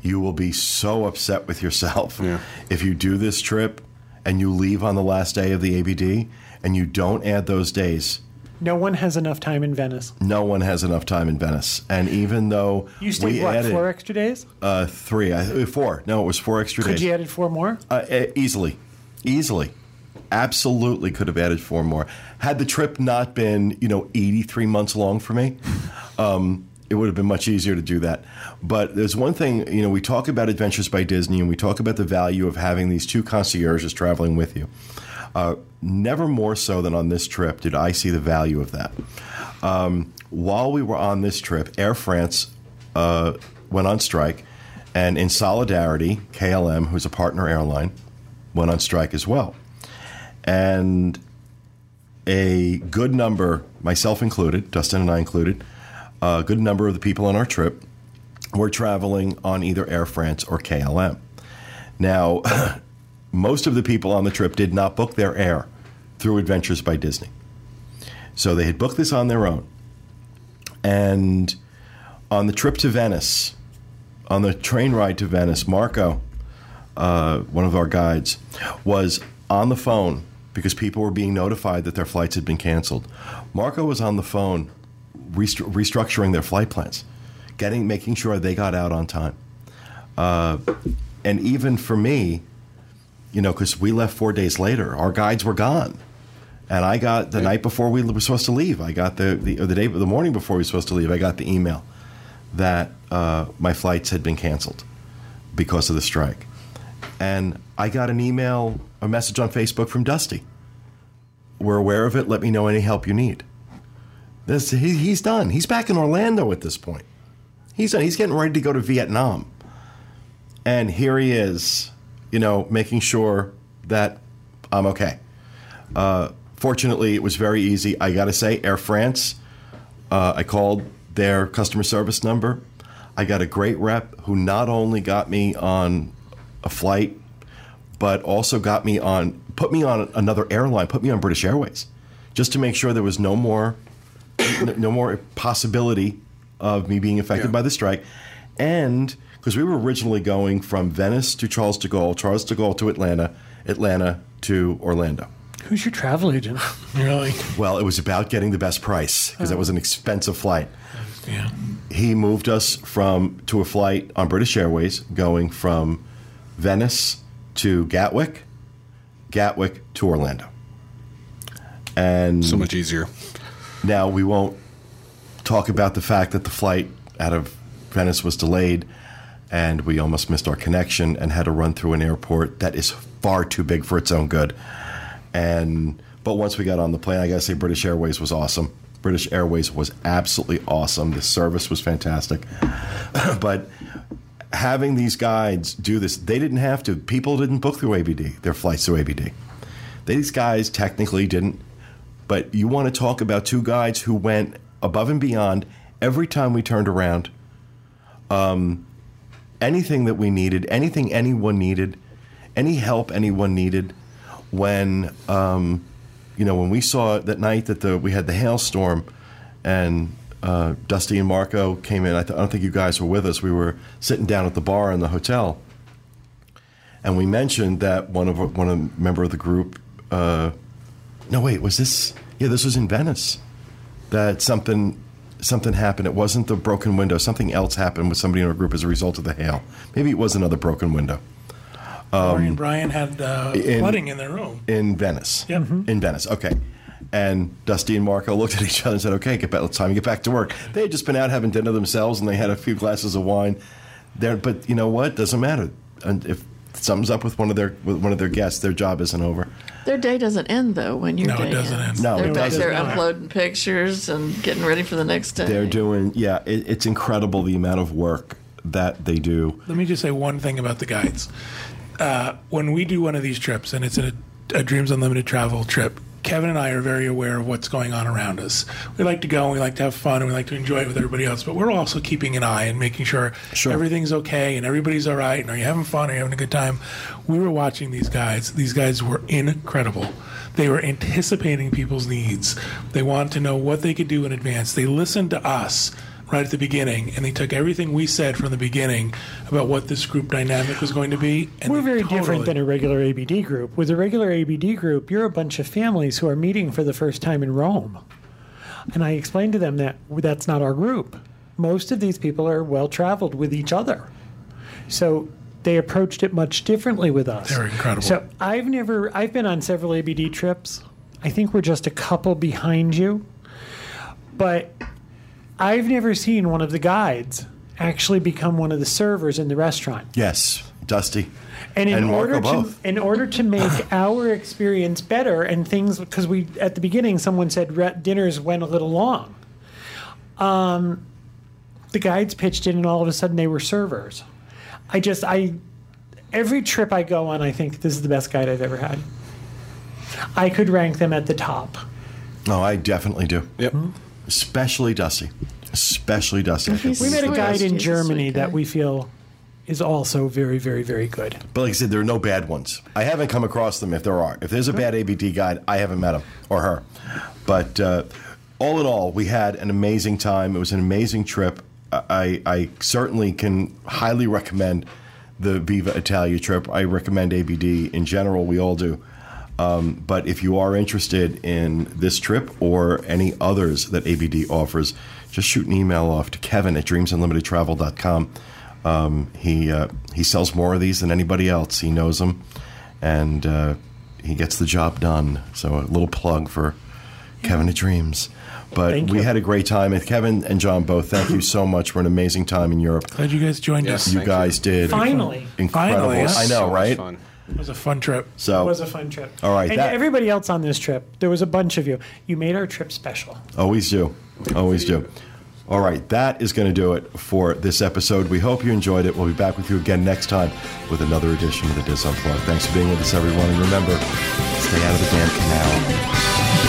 You will be so upset with yourself Yeah. if you do this trip and you leave on the last day of the ABD and you don't add those days. No one has enough time in Venice. No one has enough time in Venice, and even though You stayed we what added four extra days? uh, three, I, uh, four. No, it was four extra Could days. Could you added four more? Uh, uh, easily, easily, absolutely could have added four more. Had the trip not been, you know, eighty-three months long for me, um, it would have been much easier to do that. But there's one thing, you know, we talk about Adventures by Disney, and we talk about the value of having these two concierges traveling with you. Uh, never more so than on this trip did I see the value of that. Um, while we were on this trip, Air France uh, went on strike, and in solidarity, KLM, who's a partner airline, went on strike as well. And a good number, myself included, Dustin and I included, a good number of the people on our trip were traveling on either Air France or KLM. Now, most of the people on the trip did not book their air through Adventures by Disney. So they had booked this on their own. And on the trip to Venice, on the train ride to Venice, Marco, uh, one of our guides, was on the phone because people were being notified that their flights had been canceled. Marco was on the phone restru- restructuring their flight plans, getting making sure they got out on time. Uh, and even for me, you know, because we left four days later, our guides were gone. And I got the night before we were supposed to leave. I got the the, the day, the morning before we were supposed to leave. I got the email that uh, my flights had been canceled because of the strike, and I got an email, a message on Facebook from Dusty. We're aware of it. Let me know any help you need. This he, he's done. He's back in Orlando at this point. He's done. He's getting ready to go to Vietnam, and here he is, you know, making sure that I'm okay. Uh, fortunately, it was very easy. I got to say, Air France. Uh, I called their customer service number. I got a great rep who not only got me on a flight, but also got me on, put me on another airline, put me on British Airways, just to make sure there was no more, no more possibility of me being affected Yeah. by the strike, and because we were originally going from Venice to Charles de Gaulle, Charles de Gaulle to Atlanta, Atlanta to Orlando. Who's your travel agent? Really? Well, it was about getting the best price because that oh. was an expensive flight. Yeah. He moved us from to a flight on British Airways going from Venice to Gatwick, Gatwick to Orlando. And So much easier. now we won't talk about the fact that the flight out of Venice was delayed and we almost missed our connection and had to run through an airport that is far too big for its own good. And but once we got on the plane, I gotta say British Airways was awesome. British Airways was absolutely awesome. The service was fantastic. but having these guides do this, they didn't have to. People didn't book through ABD, their flights through ABD. These guys technically didn't. But you want to talk about two guides who went above and beyond every time we turned around. Um, anything that we needed, anything anyone needed, any help anyone needed. When um, you know, when we saw that night that the we had the hailstorm, and uh, Dusty and Marco came in. I, th- I don't think you guys were with us. We were sitting down at the bar in the hotel, and we mentioned that one of one of member of the group. Uh, no, wait, was this? Yeah, this was in Venice. That something something happened. It wasn't the broken window. Something else happened with somebody in our group as a result of the hail. Maybe it was another broken window Lori and Brian had uh, Um, in- flooding in their room. in Venice. Yep. In Venice. Okay. And Dusty and Marco looked at each other and said, "Okay, get back. It's time to get back to work." They had just been out having dinner themselves, and they had a few glasses of wine. There, but you know what? Doesn't matter. And if something's up with one of their with one of their guests, their job isn't over. Their day doesn't end though when your No, it doesn't ends. end. No, They're it back doesn't. there It does not. uploading pictures and getting ready for the next day. They're doing, yeah, it, it's incredible the amount of work that they do. Let me just say one thing about the guides. Uh, when we do one of these trips, and it's a, a Dreams Unlimited travel trip, Kevin and I are very aware of what's going on around us. We like to go and we like to have fun and we like to enjoy it with everybody else, but we're also keeping an eye and making sure Sure. everything's okay and everybody's all right and are you having fun? Are you having a good time? We were watching these guys. These guys were incredible. They were anticipating people's needs. They wanted to know what they could do in advance. They listened to us right at the beginning, and they took everything we said from the beginning about what this group dynamic was going to be. And We're very totally- different than a regular ABD group. With a regular ABD group, you're a bunch of families who are meeting for the first time in Rome. And I explained to them that that's not our group. Most of these people are well traveled with each other. So they approached it much differently with us. They're incredible. So I've never, I've been on several ABD trips. I think we're just a couple behind you. But I've never seen one of the guides actually become one of the servers in the restaurant. Yes, Dusty. And in And Marco order to both. in order to make our experience better and things because we at the beginning someone said re- dinners went a little long. Um, the guides pitched in and all of a sudden they were servers. I just I every trip I go on I think this is the best guide I've ever had. I could rank them at the top. No, I definitely do. Yep. Especially Dusty. Especially Dusty. I think He's- We met a guide in Germany that we feel is also very very very good. But like I said, there are no bad ones. I haven't come across them if there are. If there's a bad ABD guide, I haven't met him or her. But uh, all in all, we had an amazing time. It was an amazing trip. I, I certainly can highly recommend the Viva Italia trip. I recommend ABD in general. We all do. Um, but if you are interested in this trip or any others that ABD offers, just shoot an email off to Kevin at dreamsunlimitedtravel.com. Um, he uh, he sells more of these than anybody else. He knows them, and uh, he gets the job done. So a little plug for Kevin at Dreams. But Thank we you. had a great time. And Kevin and John both, thank you so much for an amazing time in Europe. Glad you guys joined Yes. us. You Thank guys did Finally. incredible. Finally, huh? I know, So much right? fun. It was a fun trip. So It was a fun trip. All right, And that- everybody else on this trip, there was a bunch of you. You made our trip special. Always do. Always do. All right, that is going to do it for this episode. We hope you enjoyed it. We'll be back with you again next time with another edition of the DIS Unplugged. Thanks for being with us, everyone. And remember, stay out of the damn canal.